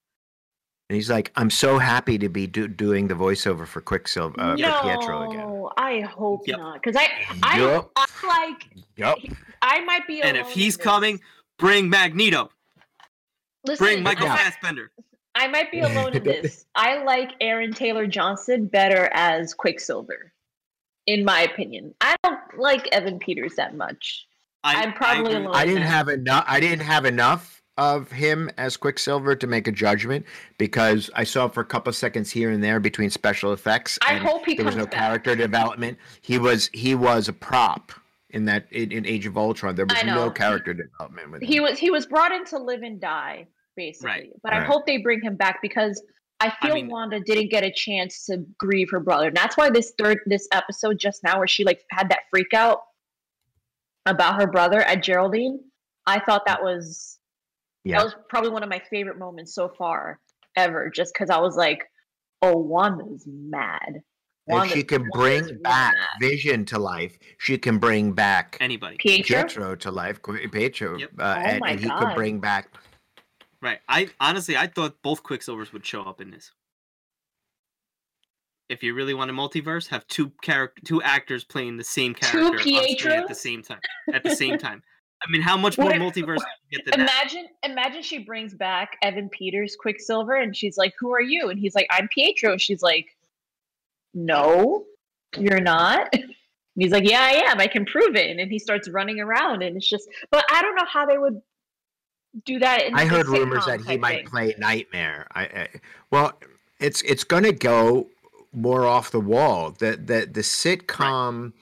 And he's like, I'm so happy to be do- doing the voiceover for Quicksilver, uh, no, for Pietro again. I hope Yep. not, because I, I, Yup. I like, yep. I might be. And if he's in this. coming, bring Magneto, Listen, bring Michael I, Fassbender. I might be alone in this. I like Aaron Taylor Johnson better as Quicksilver, in my opinion. I don't like Evan Peters that much. I, I'm probably agree. alone. I didn't that. have enough. I didn't have enough of him as Quicksilver to make a judgment because I saw for a couple of seconds here and there between special effects. I hope he there was no back. character development. He was he was a prop in that in, in Age of Ultron. There was no character development with He him. was he was brought in to live and die, basically. Right. But I hope they bring him back because I feel mean- Wanda didn't get a chance to grieve her brother. And that's why this third this episode just now where she like had that freak out about her brother at Geraldine. I thought that was Yeah. that was probably one of my favorite moments so far ever, just because I was like, oh, Wanda's mad. If she can Wanda's bring back mad. Vision to life, she can bring back Anybody. Pietro. Pietro to life. Pietro, Yep. uh, Oh and, and he could bring back. Right. I honestly I thought both Quicksilvers would show up in this. If you really want a multiverse, have two character two actors playing the same character on screen at the same time. At the same time. I mean, how much more What multiverse can you get than that? Imagine, imagine she brings back Evan Peters, Quicksilver, and she's like, "Who are you?" And he's like, "I'm Pietro." She's like, "No, you're not." And he's like, "Yeah, I am. I can prove it." And he starts running around, and it's just. But I don't know how they would do that. In I heard rumors that he might thing. play Nightmare. I, I well, it's it's going to go more off the wall. The the the sitcom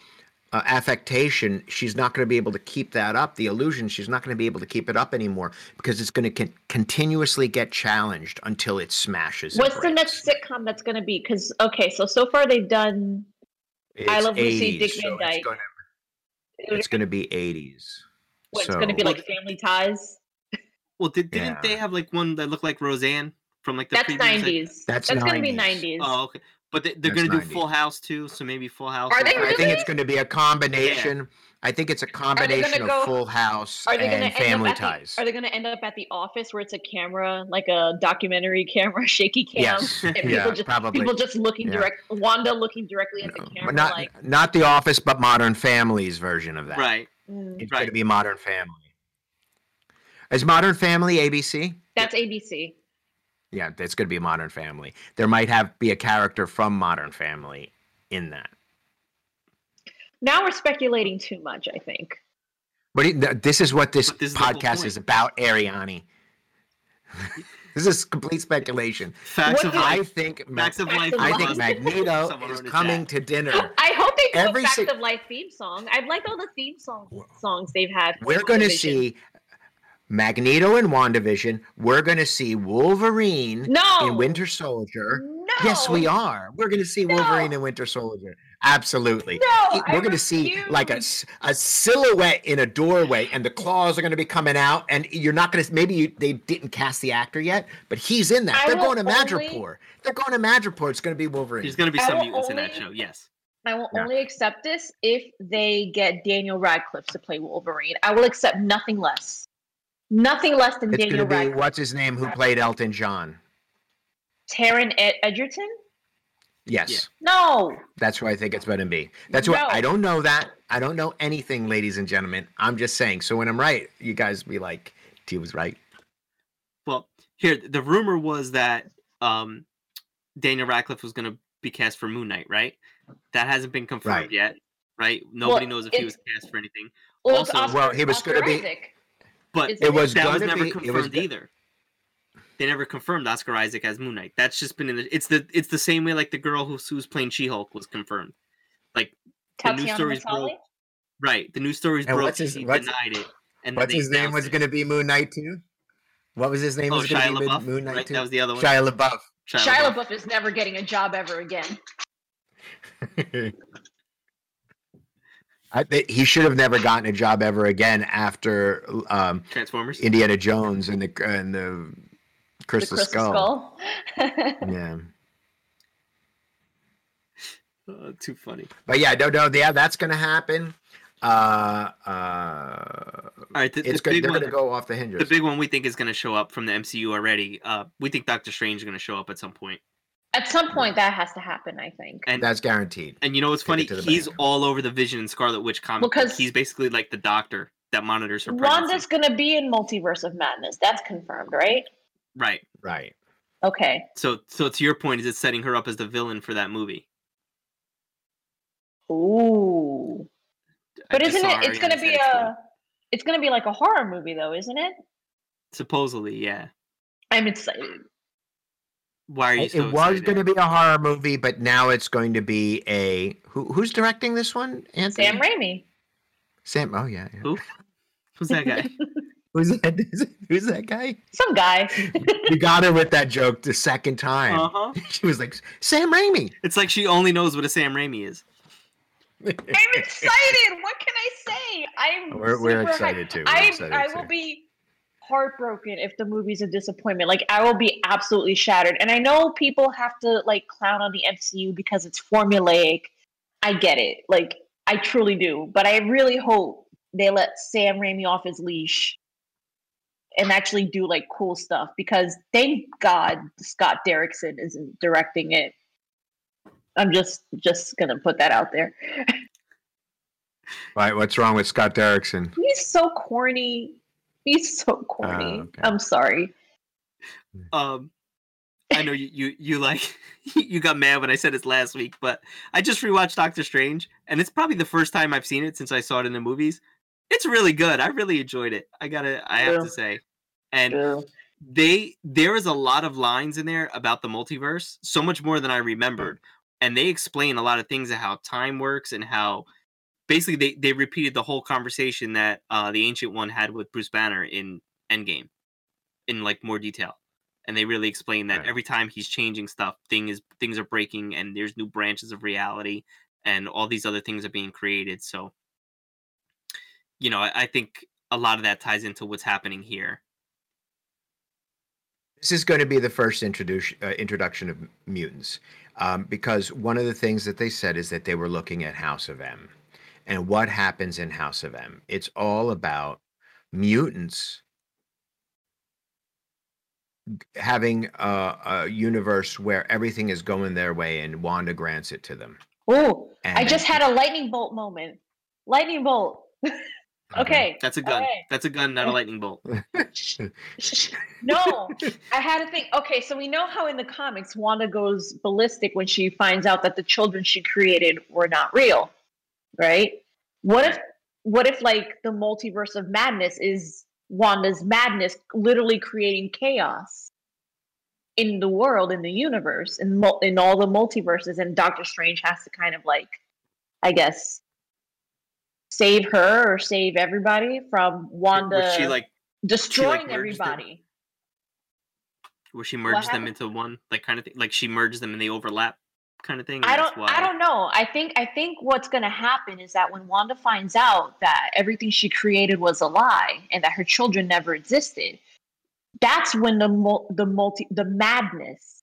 uh, affectation. She's not going to be able to keep that up. The illusion. She's not going to be able to keep it up anymore because it's going to con- continuously get challenged until it smashes. What's the next sitcom that's going to be? Because okay, so so far they've done. I It's Love Lucy, 80s, Dick so Van Dyke. It's gonna, it's going to be 80s. What's so, going to be like Family Ties? Well, did, didn't they have like one that looked like Roseanne from like the That's previous, like- nineties. That's That's going to be 90s. nineties. Oh, okay. But they, they're gonna do Full House too, so maybe Full House. Are they like- I think it's going to be a combination. I think it's a combination of go- Full House Are they going and to end Family up at Ties. The, are they going to end up at the office where it's a camera, like a documentary camera, shaky cam, Yes. and people Yeah, just probably. people just looking Yeah. direct, Wanda looking directly at the camera, not like not the Office, but Modern Family's version of that. Right. mm, It's Right. going to be Modern Family. Is Modern Family ABC? that's ABC. Yeah, it's going to be Modern Family. There might have be a character from Modern Family in that. Now we're speculating too much. I think. But it- this is what this, this is the whole podcast point. is about, Ariani. this is complete speculation. Facts What of do- I life. think Ma- Facts of life. I think Magneto is coming to dinner. Oh, I hope they do Every a Facts si- of Life theme song. I've liked all the theme song songs they've had. We're going to see Magneto in WandaVision. We're going to see Wolverine no in Winter Soldier. No. Yes, we are. We're going to see No. Wolverine and Winter Soldier. Absolutely. No, We're going to see like a, refuse. s- a silhouette in a doorway, and the claws are going to be coming out. And you're not going to. Maybe you, they didn't cast the actor yet, but he's in that. I They're going to only- Madripoor. They're going to Madripoor. It's going to be Wolverine. There's gonna be some will mutants in that show. Yes. I will Yeah. only accept this if they get Daniel Radcliffe to play Wolverine. I will accept nothing less. Nothing less than it's Daniel to be Radcliffe. what's his name who played Elton John. Taron Ed- Egerton? Yes, Yeah. No. that's who I think it's going to be. That's what No. I don't know. That I don't know anything, ladies and gentlemen. I'm just saying. So when I'm right, you guys be like, "T was right." Well, here the rumor was that um Daniel Radcliffe was going to be cast for Moon Knight, right? That hasn't been confirmed Right. yet, right? Nobody Well, knows if he was cast for anything. Well, Also- Oscar, Well, he was gonna be- Isaac. But Isn't It was that was never be. It was. confirmed either. They never confirmed Oscar Isaac as Moon Knight. That's just been in the. It's the. It's the same way like the girl who's who's playing She Hulk was confirmed. Like the news Tatiana stories Maslany? broke. Right, the news stories And broke. what's his- he what's- denied it. And What's his name was going to be Moon Knight too? What was his name? Oh, was going Shia to be LaBeouf. Moon Knight right? too? That was the other one. Shia LaBeouf. Shia Shia LaBeouf. LaBeouf is never getting a job ever again. I, think he should have never gotten a job ever again after um, Transformers. Indiana Jones and the and the Crystal, the Crystal Skull. Skull. Yeah, Uh, too funny. but yeah, no, no, yeah, that's gonna happen. Uh, uh, All right, the, it's the good. big They're one. gonna go off the hinges. The big one we think is going to show up from the MCU already. Uh, we think Doctor Strange is going to show up at some point. At some point, that has to happen. I think. And that's guaranteed. and you know what's Take funny? it to the He's bank. all over the Vision and Scarlet Witch comic. book. Because- he's basically like the doctor that monitors her pregnancy. Wanda's gonna be in Multiverse of Madness. That's confirmed, right? Right. Right. Okay. So so to your point, is it setting her up as the villain for that movie? Ooh. I But just isn't it? It's gonna be it's good. a. It's gonna be like a horror movie, though, isn't it? supposedly, yeah. I'm excited. Why are you It, so it was excited? going to be a horror movie, but now it's going to be a who, who's directing this one? Anthony. Sam Raimi. Sam. Oh yeah. yeah. Who? Who's that guy? Who's that? Who's that guy? Some guy. You got her with that joke the second time. uh huh. She was like, Sam Raimi. It's like she only knows what a Sam Raimi is. I'm excited. What can I say? I'm. We're, we're excited hyped. too. We're I excited I too. will be heartbroken if the movie's a disappointment. Like I will be absolutely shattered. And I know people have to like clown on the MCU because it's formulaic. I get it. Like I truly do. But I really hope they let Sam Raimi off his leash and actually do like cool stuff because thank God Scott Derrickson isn't directing it. I'm just just gonna put that out there. Right, what's wrong with Scott Derrickson? He's so corny. He's so corny. okay. I'm sorry. Um, I know you you you like you got mad when I said it last week, but I just rewatched Doctor Strange, and it's probably the first time I've seen it since I saw it in the movies. It's really good. I really enjoyed it. I gotta I have Yeah. to say, and True. they there is a lot of lines in there about the multiverse, so much more than I remembered, and they explain a lot of things of how time works and how basically they they repeated the whole conversation that uh, the ancient one had with Bruce Banner in Endgame in like more detail, and they really explain that Right. every time he's changing stuff, thing is things are breaking and there's new branches of reality and all these other things are being created. So, you know, I, I think a lot of that ties into what's happening here. This is going to be the first introduction uh, introduction of mutants, um, because one of the things that they said is that they were looking at House of M, and what happens in House of M. It's all about mutants having a, a universe where everything is going their way, and Wanda grants it to them. Oh, I just had a lightning bolt moment. Lightning bolt. Mm-hmm. Okay. That's a gun. Alright. That's a gun, not a lightning bolt. No, I had to think. Okay, so we know how in the comics Wanda goes ballistic when she finds out that the children she created were not real, right? What if, what if like the multiverse of madness is Wanda's madness, literally creating chaos in the world, in the universe, in mul- in all the multiverses, and Doctor Strange has to kind of like, I guess, save her or save everybody from Wanda Where she like destroying merged them? everybody. where she merges them into one, like kind of thing. Like she merges them and they overlap, kind of thing. I don't I don't know. I think I think what's going to happen is that when Wanda finds out that everything she created was a lie and that her children never existed, that's when the mul- the multi the madness,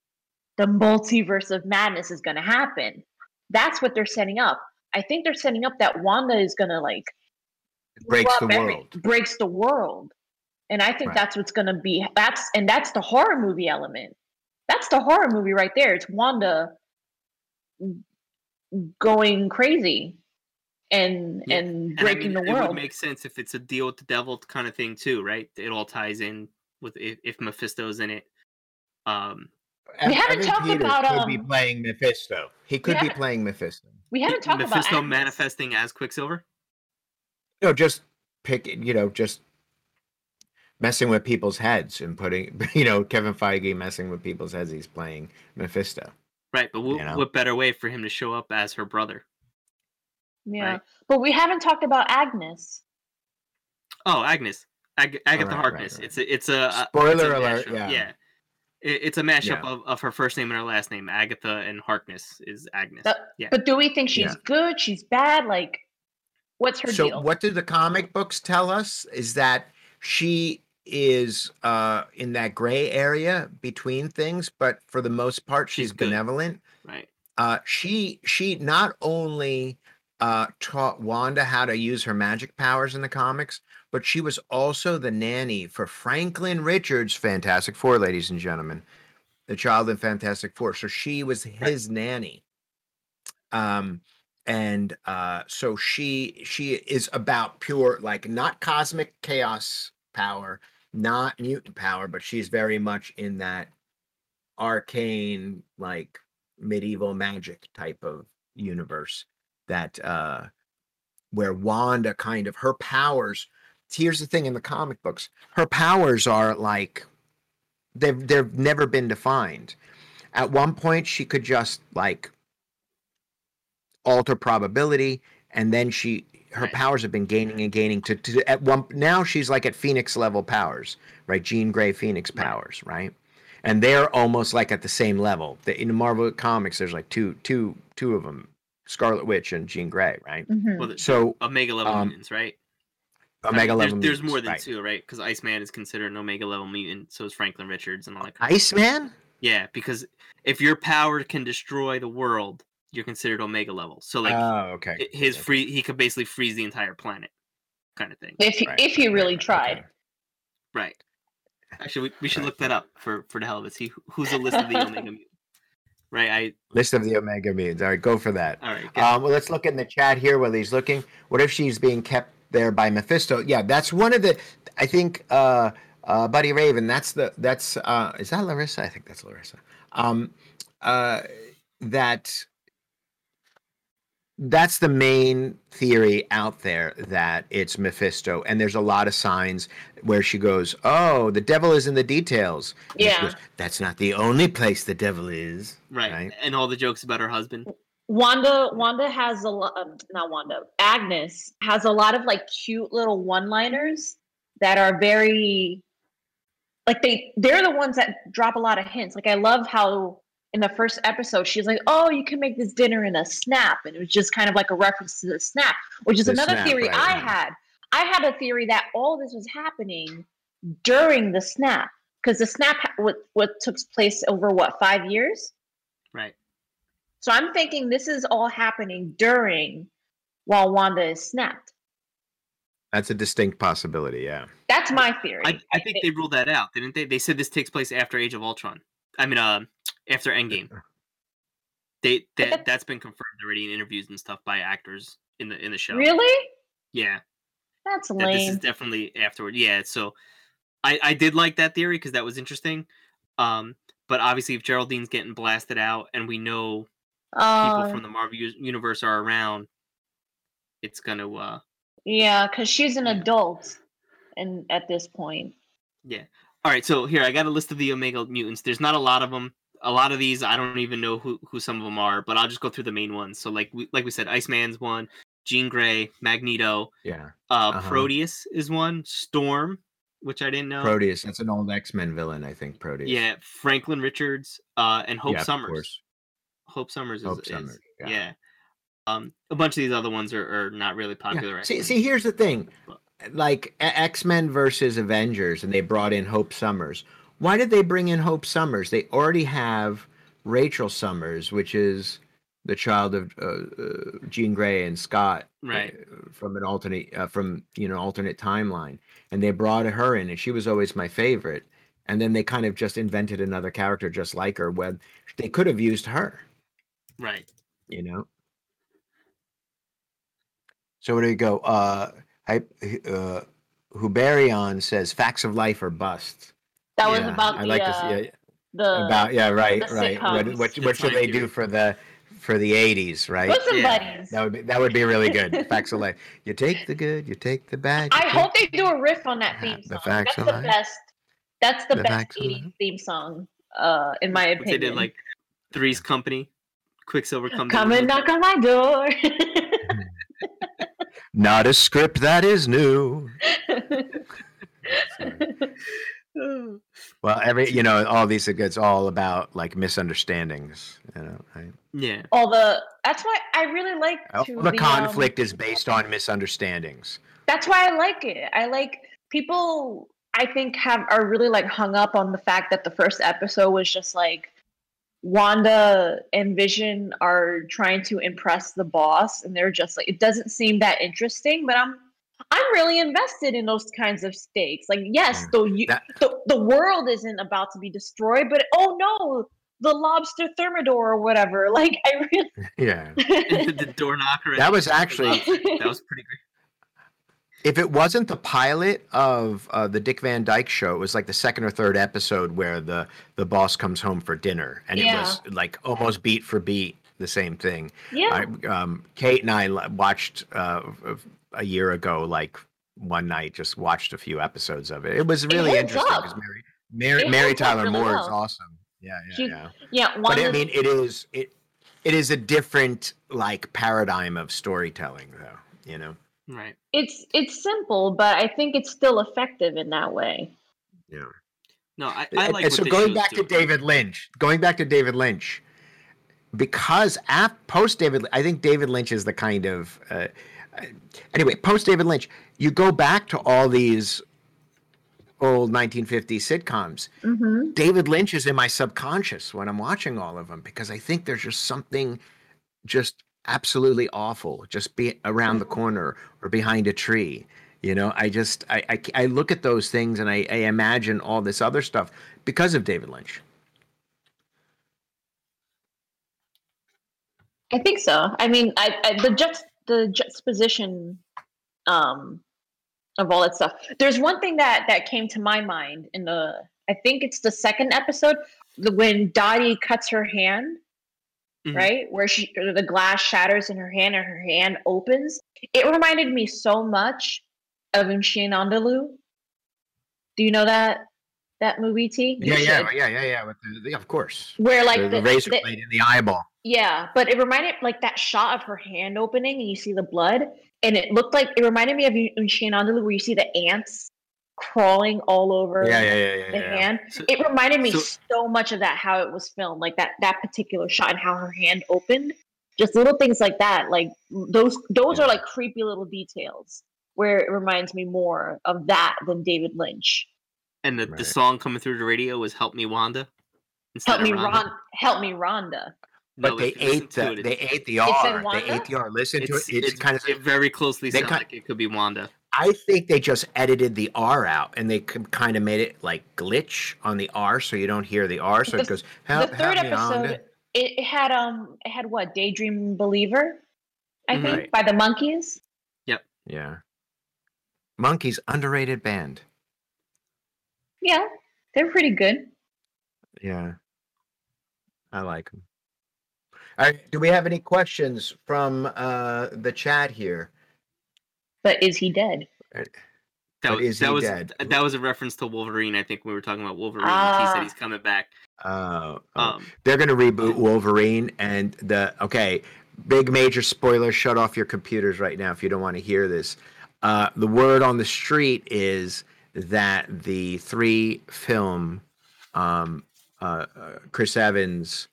the multiverse of madness is going to happen. That's what they're setting up. I think they're setting up that Wanda is going to like It breaks the every- world. breaks the world. And I think Right. that's what's going to be that's and that's the horror movie element. That's the horror movie right there. It's Wanda going crazy and Yeah, and And I breaking mean, the It would world. make sense if it's a deal with the devil kind of thing too, right? It all ties in with if, if Mephisto's in it. Um, We haven't Evan talked Peters about, could be um, playing Mephisto. He could be playing Mephisto. We haven't talked about Mephisto manifesting as Quicksilver. No, just pick. You know, just messing with people's heads and putting. You know, Kevin Feige messing with people's heads. He's playing Mephisto. Right, but what, You know? what better way for him to show up as her brother? Yeah, right? but we haven't talked about Agnes. Oh, Agnes, Ag- Agatha right, right, Harkness. right. It's a it's a a- Spoiler it's a alert, mashup, yeah. yeah. It, it's a mashup Yeah. of, of her first name and her last name. Agatha and Harkness is Agnes. But, Yeah. but do we think she's Yeah. good? She's bad? Like, what's her so deal? what do the comic books tell us is that she is uh in that gray area between things but for the most part she's, She's benevolent. Right. uh she she not only uh taught wanda how to use her magic powers in the comics but she was also the nanny for franklin richards fantastic four ladies and gentlemen the child in fantastic four. So she was his nanny. Um and uh so she she is about pure like not cosmic chaos power not mutant power but she's very much in that arcane like medieval magic type of universe that uh where wanda kind of her powers here's the thing in the comic books her powers are like they've they've never been defined. At one point she could just like alter probability and then she her powers have been gaining and gaining to, to at one now she's like at phoenix level powers right jean gray phoenix powers right and they're almost like at the same level The- in the marvel comics there's like two two two of them scarlet witch and jean gray right Mhm. Well, the, so Omega level um, mutants, right? I omega mean, level there's mutants, more than right. two, right? Because Iceman is considered an Omega level mutant. So is Franklin Richards and all that. Kind iceman Yeah, because if your power can destroy the world, you're considered Omega level. So like oh okay his Okay. free, he could basically freeze the entire planet, kind of thing. if he, Right, if he really right, tried. okay. Right. Actually, we, we should look that up for for the hell of it. See who's the list of the Omega mutants. Right. I. list of the omega mutants all right go for that All right. good. Um, well, let's look in the chat here while he's looking. What if she's being kept there by Mephisto? Yeah, that's one of the. I think, uh, uh, Buddy Raven. That's the. That's. Uh, is that Larissa? I think that's Larissa. Um, uh, that. That's the main theory out there that it's Mephisto, and there's a lot of signs where she goes, "Oh, the devil is in the details." And she Yeah. goes, that's not the only place the devil is. right. right. And all the jokes about her husband. Wanda Wanda has a lot um, not Wanda Agnes has a lot of like cute little one-liners that are very like they they're the ones that drop a lot of hints. Like I love how in the first episode she's like, "Oh, you can make this dinner in a snap," and it was just kind of like a reference to the snap, which is The another snap, theory right, I had. I had a theory that all this was happening during the snap because the snap what what took place over what five years. Right. So I'm thinking this is all happening during while Wanda is snapped. That's a distinct possibility. Yeah. That's my theory. I, I think they ruled that out, didn't they? They said this takes place after Age of Ultron. I mean, uh, after Endgame. They that that's been confirmed already in interviews and stuff by actors in the in the show. really? Yeah. That's that this is definitely afterward. Yeah, so I I did like that theory because that was interesting. Um, but obviously, if Geraldine's getting blasted out, and we know people Uh, from the Marvel u- universe are around, it's gonna uh yeah, because she's an Yeah. adult, and at this point, yeah. All right, so here I got a list of the Omega mutants. There's not a lot of them. A lot of these I don't even know who who some of them are, but I'll just go through the main ones. So like we like we said, Iceman's one, Jean Grey, Magneto, Yeah. uh, Uh-huh. Proteus is one, Storm, which I didn't know. Proteus. That's an old X Men villain, I think. Proteus. Yeah, Franklin Richards, uh, and Hope Yeah, of Summers. course. Hope Summers is, Hope is- Summers, yeah. yeah. Um, a bunch of these other ones are, are not really popular. Yeah. right See, see, here's the thing. Like X Men versus Avengers, and they brought in Hope Summers. Why did they bring in Hope Summers? They already have Rachel Summers, which is the child of uh, uh, Jean Grey and Scott, Right. uh, from an alternate, uh, from you know, alternate timeline, and they brought her in, and she was always my favorite. And then they kind of just invented another character just like her. When they could have used her. right. you know. So where do you go? Uh, I, uh, Huberion says facts of life are bust. That was about I the like uh, to see the about yeah right the right what sitcoms. what, It's what should they do for the for the 80s right Bosom Yeah. Buddies. that would be that would be really good facts of life you take the good you take the bad I hope they do a riff on that Yeah, theme the song. facts That's of the life. best. That's the, The best 80s theme song, uh, in my What opinion. they did like Three's Company, Quicksilver comes. Come and knock on my door. not a script that is new it. Well every you know all these it's all about like misunderstandings you know right? yeah, All the that's why I really like all to the um, conflict is based on misunderstandings that's why I like it. I like people. I think have are really like hung up on the fact that the first episode was just like Wanda and Vision are trying to impress the boss, and they're just like it doesn't seem that interesting. But I'm I'm really invested in those kinds of stakes. Like yes, Mm. the you, That- the the world isn't about to be destroyed, but oh no, the lobster thermidor or whatever. Like I really. yeah the door knocker. That was actually- that was pretty great. if it wasn't the pilot of uh, the Dick Van Dyke Show, it was like the second or third episode where the the boss comes home for dinner, and it was like almost beat for beat the same thing. yeah. I, um, Kate and I watched uh, a year ago, like one night, just watched a few episodes of it. It was really holds interesting because Mary Mary, Mary Tyler really Moore is awesome. Yeah, yeah, She- yeah. yeah, But I mean, it is it it is a different like paradigm of storytelling, though. You know. Right. it's it's simple, but I think it's still effective in that way. Yeah. No, I, I like. and what so this going back to doing. David Lynch, going back to David Lynch, because af post David, I think David Lynch is the kind of uh, uh, anyway post David Lynch. You go back to all these old 1950s sitcoms. Mm-hmm. David Lynch is in my subconscious when I'm watching all of them because I think there's just something just absolutely awful just be around the corner or behind a tree. You know, I just I I, I look at those things and I, I imagine all this other stuff because of David Lynch. I think so. I mean, I, I the just the juxtaposition um, of all that stuff. There's one thing that that came to my mind in the I think it's the second episode the, when Dottie cuts her hand, Mhm. right where she the glass shatters in her hand and her hand opens. It reminded me so much of Un Chien Andalou. Do you know that that movie? T? You Yeah, yeah, should. yeah, yeah, yeah. With the, the- of course, Where like the, the the- razor the- blade in the eyeball. yeah, but it reminded like that shot of her hand opening and you see the blood, and it looked like it reminded me of you in Chien Andalou where you see the ants crawling all over Yeah, yeah, yeah, yeah. the yeah. hand. So- It reminded me so- so much of that how it was filmed, like that that particular shot and how her hand opened. Just little things like that, like those those Yeah. are like creepy little details where it reminds me more of that than David Lynch. And the, Right. the song coming through the radio was "Help Me, Wanda." Help me, Rhonda. Ron. Help me, Rhonda. But No, they if you listen ate the it, they ate the R. They ate the R. Listen to it. It's, It's, it's kind of. it very closely they sounds kin- like it could be Wanda. I think they just edited the R out and they kind of made it like glitch on the R, so you don't hear the R. So The- it goes help, the third help me, episode Wanda." it, it had um it had what daydream believer i Mhm. think Right. by the Monkees Yep. Yeah. Monkees underrated band. Yeah they're pretty good Yeah. I like them. All right. Do we have any questions from uh, the chat here? but is he dead That But was is that he was dead? that was a reference to Wolverine. I think we were talking about Wolverine, he said Ah. he's coming back. Uh, oh. Um, They're going to reboot Wolverine, and the okay, big major spoiler. Shut off your computers right now if you don't want to hear this. Uh, the word on the street is that the three film um, uh, uh, Chris Evans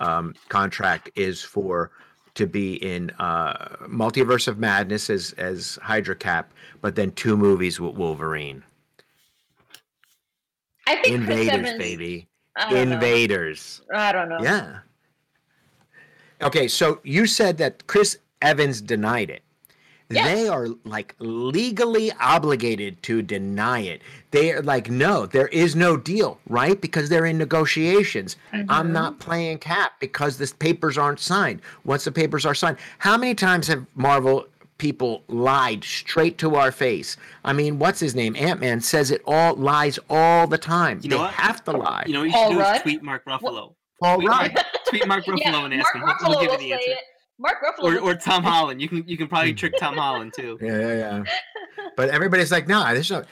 um, contract is for to be in uh, Multiverse of Madness as as Hydra Cap, but then two movies with Wolverine. i think Chris Invaders, Evans, baby. I don't know. Invaders. i don't know Yeah. Okay, so you said that Chris Evans denied it. Yes. They are like legally obligated to deny it. They are like, no, there is no deal, right? Because they're in negotiations. I'm Mhm. not playing cap because the papers aren't signed. Once the papers are signed, how many times have Marvel people lied straight to our face. I mean, what's his name? Ant Man says it all lies all the time. You know they what? have to lie. You know, what you Paul should do is tweet Mark Ruffalo. all tweet right. Tweet Mark Ruffalo yeah, and ask Mark him. He'll- He'll give you the answer. it. Mark Ruffalo. Or, or Tom Holland. You can you can probably trick Tom Holland too. Yeah, yeah, yeah. but everybody's like, no, there's no.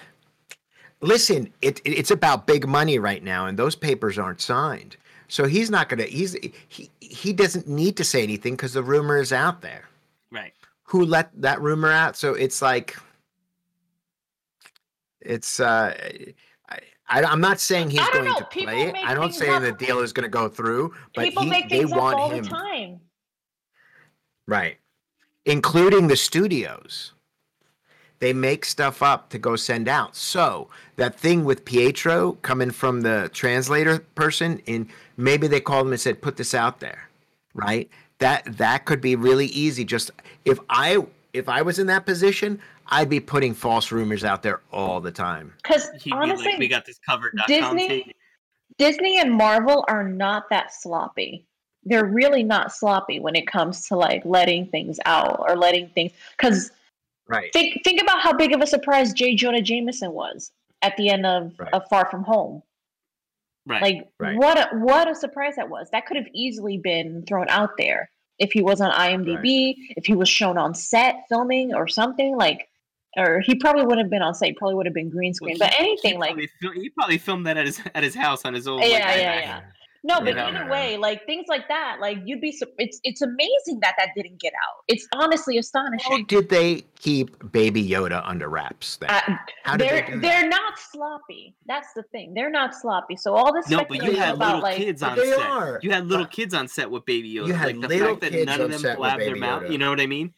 Listen, it, it- it's about big money right now, and those papers aren't signed. So he's not gonna. He's he he doesn't need to say anything because the rumor is out there. Right. Who let that rumor out? So it's like, it's. uh I, I, I'm not saying he's going know, to people play it. I don't say the deal is going to go through, but People he, make they things up want all him the time. Right. Including the studios. They make stuff up to go send out. So that thing with Pietro coming from the translator person, and maybe they called him and said, "Put this out there," right? That that could be really easy. Just if I if I was in that position, I'd be putting false rumors out there all the time. Because He'd be honestly, like, we got this covered. Disney- Disney and Marvel are not that sloppy. They're really not sloppy when it comes to like letting things out or letting things. Because Right. think think about how big of a surprise J. Jonah Jameson was at the end of, Right. of Far From Home. Right. Like Right. what a, what a surprise that was. That could have easily been thrown out there if he was on IMDb, if he was shown on set filming or something like, or he probably would have been on set. He probably would have been green Well, screen. he- but he anything like probably fil- he probably filmed that at his at his house on his old. Yeah, like, yeah, iPad. yeah. No, but Yeah. either way, like things like that, like you'd be. sur- It's it's amazing that that didn't get out. It's honestly How astonishing. did they keep Baby Yoda under wraps? Then? Uh, How did they're they do they're not sloppy. That's the thing. They're not sloppy. So all this No, but you speculation had about little like kids But on they set. are. You had little But- kids on set with Baby Yoda. You had like the little fact that none of them set blabbed their Baby mouth. You know what I mean?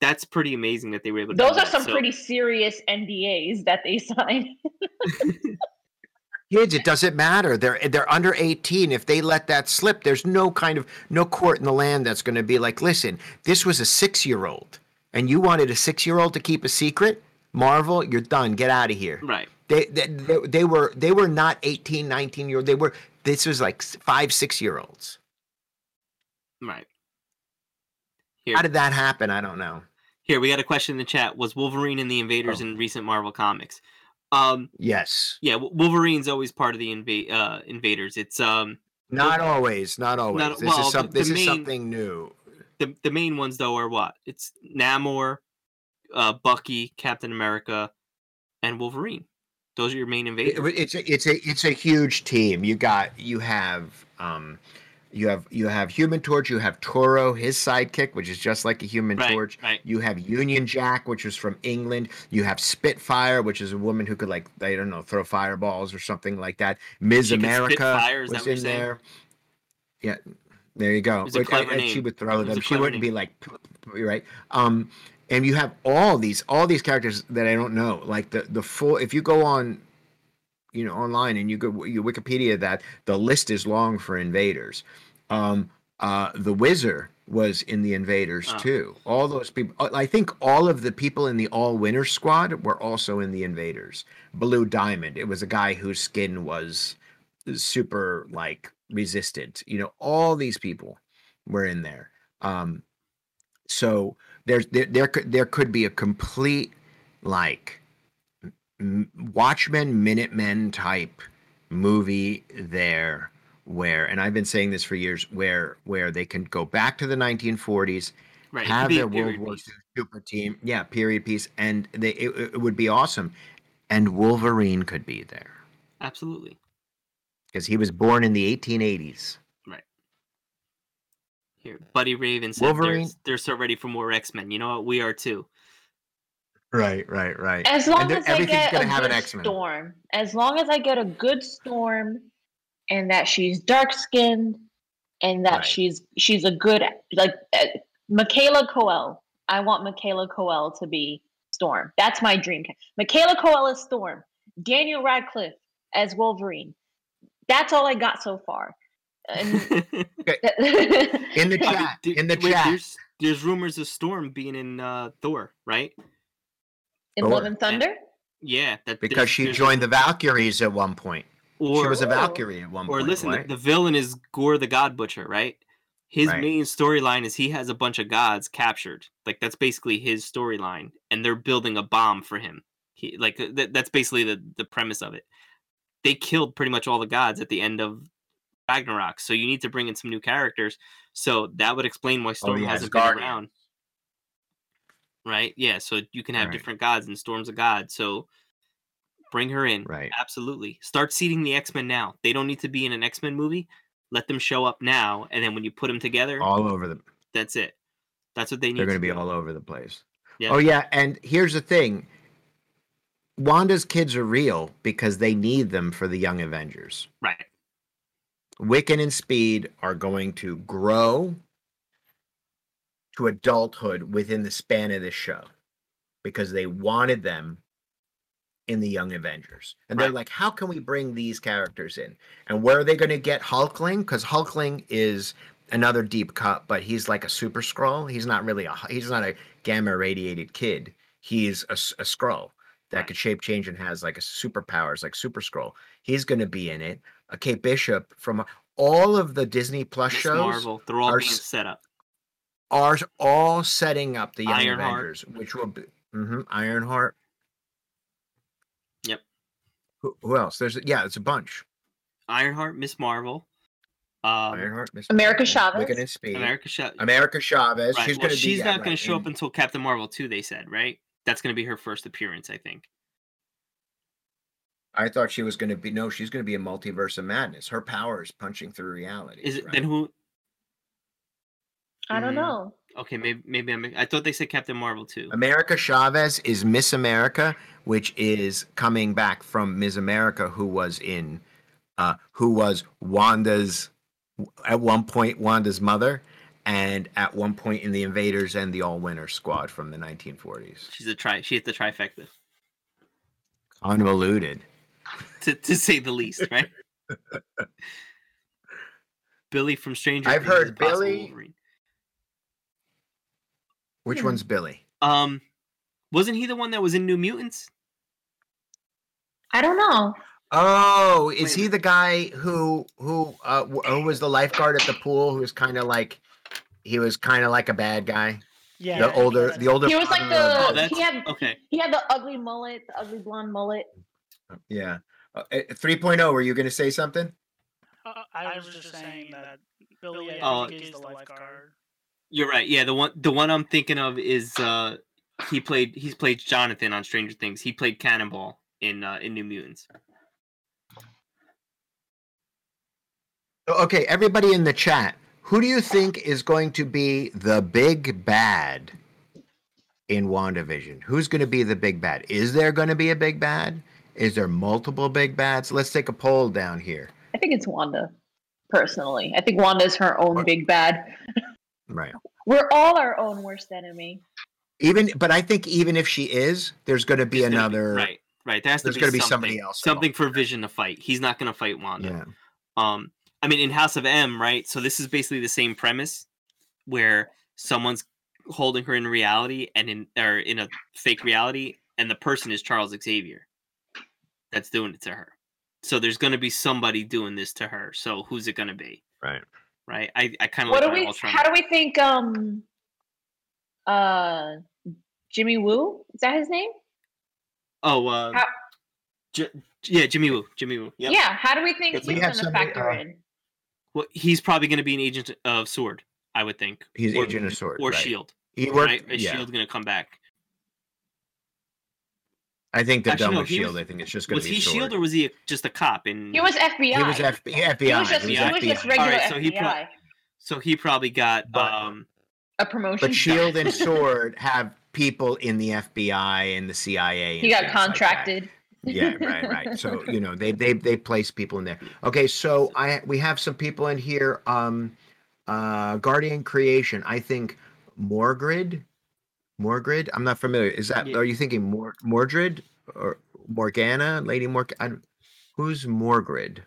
That's pretty amazing that they were able to. do those are that. some So- pretty serious NDAs that they signed. kids it doesn't matter they're they're under 18 if they let that slip there's no kind of no court in the land that's going to be like listen this was a 6 year old and you wanted a 6 year old to keep a secret marvel you're done get out of here Right. they, they they they were they were not 18 19 year old they were this was like 5 6 year olds Right. Here, how did that happen i don't know here we got a question in the chat. Was Wolverine in the Invaders Oh. in recent Marvel comics? Um, yes yeah, Wolverine's always part of the inva- uh, Invaders. It's um not always not always Not- this well, is some, this is main- something new the the main ones though are what? It's Namor, uh, Bucky, Captain America, and Wolverine. Those are your main invaders. It- it's a, it's a it's a huge team. You got you have um you have you have Human Torch, you have Toro, his sidekick, which is just like a Human right, Torch. right. You have Union Jack, which was from England. You have Spitfire, which is a woman who could like I don't know throw fireballs or something like that. Ms. She America fire, was in there. Yeah, there you go. It was a But, clever and She would throw them. She wouldn't be like right. Um, and you have all these all these characters that I don't know. Like the the full. If you go on you know online and you go you wikipedia that the list is long for invaders. Um uh the wizard was in the invaders Oh. too. All those people uh, i think all of the people in the all Winners Squad were also in the invaders. Blue diamond it was a guy whose skin was super like resistant. You know all these people were in there. Um so there's there there could there could be a complete like Watchmen, Minutemen type movie there where and I've been saying this for years where where they can go back to the 1940s Right. have their World War II super team yeah period piece and they it, it would be awesome and Wolverine could be there Absolutely. because he was born in the 1880s right Here, Buddy Raven said Wolverine- they're, they're so ready for more X Men. You know what? We are too. Right right right As long there- as I everything's get gonna a have an good X-Men. storm, as long as I get a good storm, and that she's dark skinned, and that Right. she's she's a good like uh, Michaela Coel. I want Michaela Coel to be Storm. That's my dream. ca- Michaela Coel is Storm. Daniel Radcliffe as Wolverine. That's all I got so far. In the chat in the wait, chat There's, there's rumors of Storm being in uh, Thor, right? In Thor. Love and Thunder. Yeah, that because there's- she there's- joined the Valkyries at one point Or she was a Oh. Valkyrie at one or point Or listen, the- right? the villain is Gorr the God Butcher, right? his Right. main storyline is he has a bunch of gods captured. Like that's basically his storyline, and they're building a bomb for him. He like th- that's basically the the premise of it. They killed pretty much all the gods at the end of Ragnarok, so you need to bring in some new characters. So that would explain why oh, Storm the hasn't been around. Right? Yeah. So you can have Right. different gods and Storm's of god. So bring her in. Right. Absolutely. Start seeding the X Men now. They don't need to be in an X Men movie. Let them show up now, and then when you put them together, All over the. that's it. That's what they need. They're going to be do. all over the place. Yeah. Oh yeah, and here's the thing. Wanda's kids are real because they need them for the Young Avengers. right. Wiccan and Speed are going to grow to adulthood within the span of this show because they wanted them in the Young Avengers. And they're like, how can we bring these characters in? And where are they going to get Hulkling? Because Hulkling is another deep cut, but he's like a super Skrull. He's not really a he's not a gamma radiated kid. He's a, a Skrull that Right. could shape change and has like a superpowers like super Skrull. He's going to be in it. A Kate Bishop from all of the Disney Plus Miss shows Marvel. They're all are being set up. Are all setting up the Young Ironheart. Avengers, which will be mhm, Ironheart. Yep. Who, who else? There's yeah, it's a bunch. Ironheart, Miss Marvel, um, Ironheart, Miss America Marvel, Chavez? Wiccan and Speed. America. Sh- America Chavez. right. She's well, gonna she's yeah, not going right, to show up until Captain Marvel 2, They said right. That's going to be her first appearance, I think. I thought she was gonna be. No, she's gonna be a multiverse of madness. Her power is punching through reality. Is it then who? I don't Mm. know. Okay, maybe maybe I'm. I thought they said Captain Marvel too. America Chavez is Miss America, which is coming back from Miss America, who was in, uh, who was Wanda's, at one point Wanda's mother, and at one point in the Invaders and the All Winners Squad from the 1940s. She's a tri. She hit the trifecta, Convoluted. to to say the least, right? Billy from Stranger I've heard Billy- Wolverine. Which Hmm. one's Billy? Um, wasn't he the one that was in New Mutants? I don't know. Oh, is Wait he the guy who who uh, who was the lifeguard at the pool? Who was kind of like, he was kind of like a bad guy. Yeah. the older, the older. He was like brother of- Oh, the he had okay. he had the ugly mullet, the ugly blonde mullet. Yeah. Uh, uh, 3.0, were you going to say something? Uh, I was just saying that Billy, I Oh. think, is the lifeguard. You're right. Yeah, the one the one I'm thinking of is uh he played he's played Jonathan on Stranger Things. He played Cannonball in uh, in New Mutants. Okay, everybody in the chat, who do you think is going to be the big bad in WandaVision? Who's going to be the big bad? Is there going to be a big bad? Is there multiple big bads? Let's take a poll down here. I think it's Wanda. Personally, I think Wanda's her own big bad. Right. We're all our own worst enemy. Even, but I think even if she is, there's going to be There's gonna another. right, right. There has to there's be gonna be something, somebody else something for Vision to fight. He's not going to fight Wanda. Yeah. Um, I mean, in House of M, right? So this is basically the same premise, where someone's holding her in reality and in or in a fake reality, and the person is Charles Xavier. That's doing it to her. So there's going to be somebody doing this to her. So who's it going to be? Right. Right. I, I kind of What like do we? Ultron. How do we think? Um, uh, Jimmy Woo is that his name? Oh, uh, How- J- yeah, Jimmy Woo. Jimmy Woo. Yep. Yeah. How do we think he's We going to factor uh, in? Well, he's probably going to be an agent of Sword, I would think. He's or, Agent of Sword. or right. Shield. He worked. right? Is yeah. Shield going to come back? I think they're Actually, done no, with Shield. was- I think it's just going to be Was he Sword. Shield or was he a, just a cop? In He was FBI. He was F- FBI. He was just, he was he was just FBI. regular Alright, so he pro- so he probably got But- um a promotion. But Shield and Sword have people in the FBI and the CIA. he got things like contracted. yeah, right, right. So you know they they they place people in there. Okay, so I we have some people in here. Um, uh, Guardian Creation. I think Morgrid. Morgrid. I'm not familiar. Is that? Yeah. Are you thinking Mor Mordred or Morgana, Lady Morg? Who's Morgrid?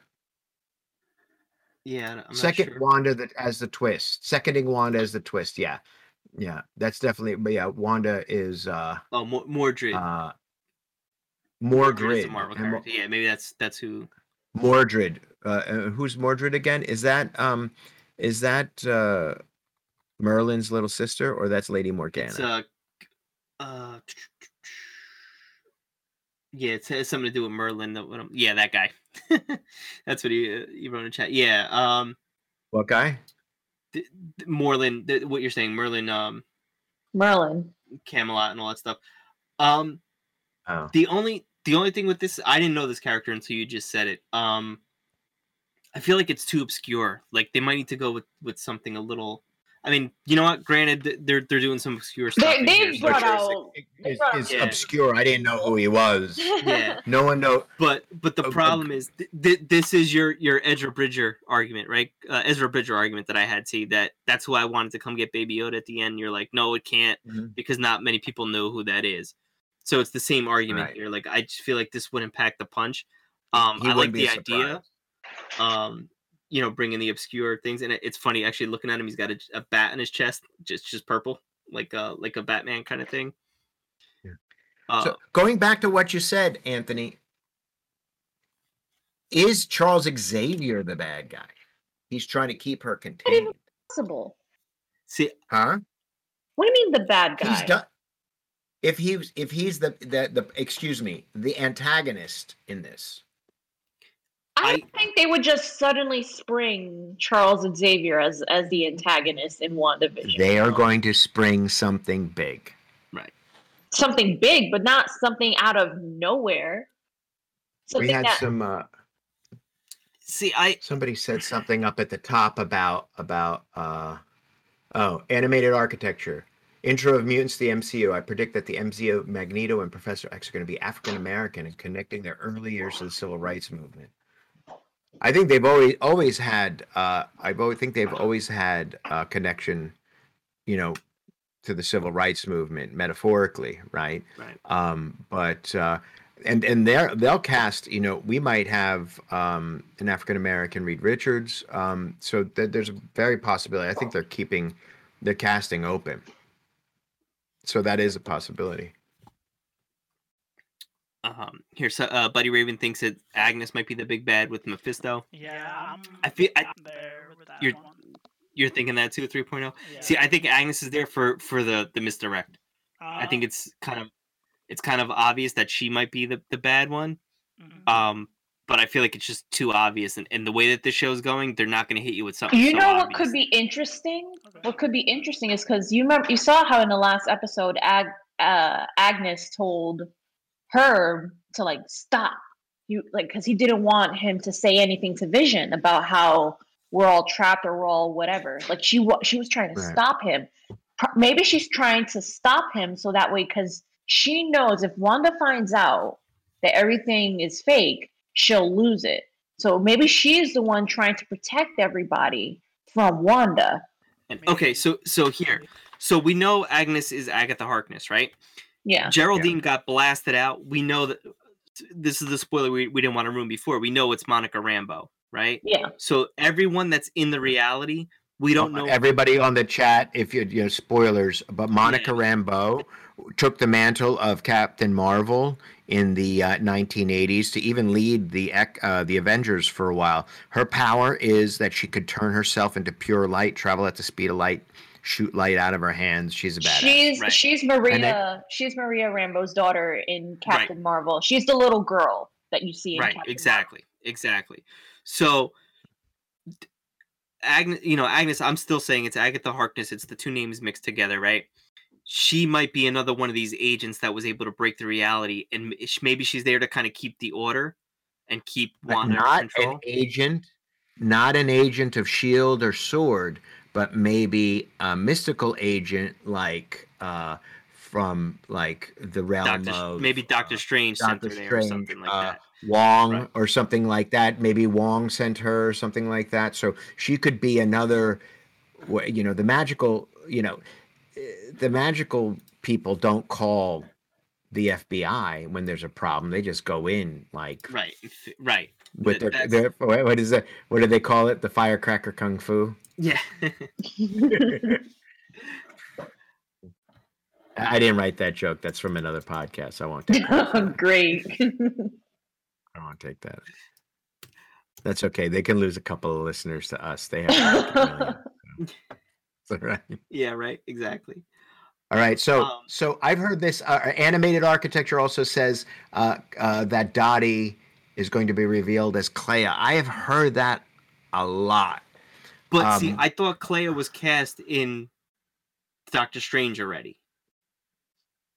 yeah. I'm not Second sure. Wanda that as the twist. Seconding Wanda as the twist. Yeah, yeah. That's definitely. But yeah, Wanda is uh Oh, Mo- Mordred. uh Morgrid. Yeah, maybe that's that's who. Mordred. Uh, uh, who's Mordred again? Is that um is that uh Merlin's little sister or that's Lady Morgana? It's uh, uh, yeah, it has something to do with Merlin. That what I'm- yeah, that guy. That's what he uh, he wrote in chat. Yeah, um, what guy? th- th- Merlin. Th- what you're saying, Merlin, um, Merlin. Camelot, and all that stuff. Um, Oh. the only the only thing with this, I didn't know this character until you just said it. Um, I feel like it's too obscure. Like they might need to go with with something a little. I mean, you know what? Granted, they're they're doing some obscure stuff. They in they here, brought out. they It's, brought it's Yeah. obscure. I didn't know who he was. Yeah. No one know. But but the Uh, uh, problem is th- th- this is your your Ezra Bridger argument, right? Uh, Ezra Bridger argument that I had. to that that's who I wanted to come get Baby Yoda at the end. You're like, no, it can't Mhm. because not many people know who that is. So it's the same argument Right. here. Like I just feel like this wouldn't pack the punch. Um, He I like wouldn't be the idea. surprised. Um, you know, bringing the obscure things, and it, it's funny actually looking at him. He's got a, a bat in his chest, just just purple, like a like a Batman kind of thing. Yeah. Uh, So going back to what you said, Anthony, is Charles Xavier the bad guy? He's trying to keep her contained. Possible. see, Huh? What do you mean the bad guy? He's done. If he's if he's the the the excuse me the antagonist in this, I, I- think they would just suddenly spring Charles and Xavier as as the antagonist in WandaVision. they are going to spring something big. Right. Something big, but not something out of nowhere. Something we had that some. Uh, see, I somebody said something up at the top about about uh oh animated architecture intro of mutants to the mcu i predict that the mcu magneto and professor x are going to be african american and connecting their early years to the civil rights movement i think they've always always had uh i always think they've always had a connection you know to the civil rights movement metaphorically right? Right. um but uh and and they're they'll cast you know we might have um an african american reed richards um so th- there's a very possibility i think they're keeping the casting open. So that is a possibility Um, here, so, uh, Buddy Raven thinks that Agnes might be the big bad with Mephisto. Yeah, I'm I feel I, there You're- one. you're thinking that too, 3.0. Yeah. See, I think Agnes is there for for the the misdirect. I think Uh, it's kind of it's kind of obvious that she might be the the bad one. mhm. Um, but I feel like it's just too obvious, and, and the way that this show's going, they're not going to hit you with something. you so know what obvious. could be interesting? Okay. What could be interesting is because you remember you saw how in the last episode Ag, uh, Agnes told her to like stop you like because he didn't want him to say anything to Vision about how we're all trapped or we're all whatever. Like she wa- she was trying to Right. stop him. Maybe she's trying to stop him so that way because she knows if Wanda finds out that everything is fake, she'll lose it. So maybe she's the one trying to protect everybody from Wanda. And, okay, so so here, so we know Agnes is Agatha Harkness, right? Yeah. Geraldine got blasted out. We know that this is the spoiler we, we didn't want to ruin before. We know it's Monica Rambeau, right? Yeah. So everyone that's in the reality, we don't know. everybody on the chat if you you know spoilers but monica Yeah. rambeau took the mantle of captain marvel in the uh, 1980s to even lead the uh, the avengers for a while her power is that she could turn herself into pure light travel at the speed of light shoot light out of her hands she's a badass. She's Right. she's Maria she's Maria Rambeau's daughter in Captain Marvel. She's the little girl that you see in right Captain exactly exactly. So agnes you know agnes i'm still saying it's agatha harkness it's the two names mixed together right? She might be another one of these agents that was able to break the reality and maybe she's there to kind of keep the order and keep Wanda not in control. an agent not an agent of shield or sword but maybe a mystical agent like uh from like the realm Doctor, of maybe Doctor uh, Strange sent Doctor her there or something like uh, that. Wong Right. or something like that. Maybe Wong sent her or something like that. So she could be another, you know, the magical, you know, eh, the magical people don't call the FBI when there's a problem. They just go in like Right, right. With their, their what is it? What do they call it? The firecracker kung fu. Yeah. I didn't write that joke. That's from another podcast. I won't take. that. Marvel. Great. I won't take that. That's okay. They can lose a couple of listeners to us. They have. million, so. Right. Yeah, right. Exactly. All right. So, Um, so I've heard this. Uh, animated architecture also says uh, uh, that Dottie is going to be revealed as Clea. I have heard that a lot. But see, Um, I thought Clea was cast in Doctor Strange already.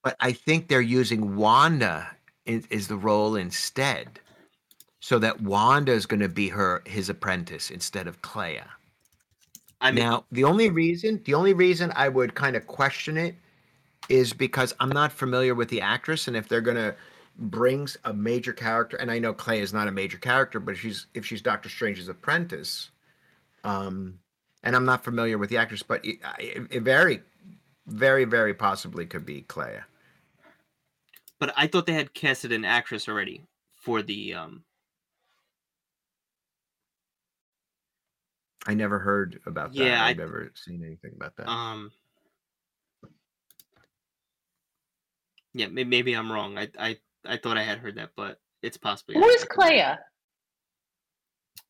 but I think they're using Wanda is, is the role instead, so that Wanda is going to be her his apprentice instead of Clea. I mean, now, the only reason the only reason I would kind of question it is because I'm not familiar with the actress, and if they're going to a major character, and I know Clea is not a major character, but she's if she's Doctor Strange's apprentice, um, and I'm not familiar with the actress, but it, it, it very, very, very possibly could be Clea. but I thought they had casted an actress already for the um I never heard about that. Yeah, I- I've never seen anything about that. um Yeah, maybe I'm wrong. I I I thought I had heard that, but it's possibly Who is Clea?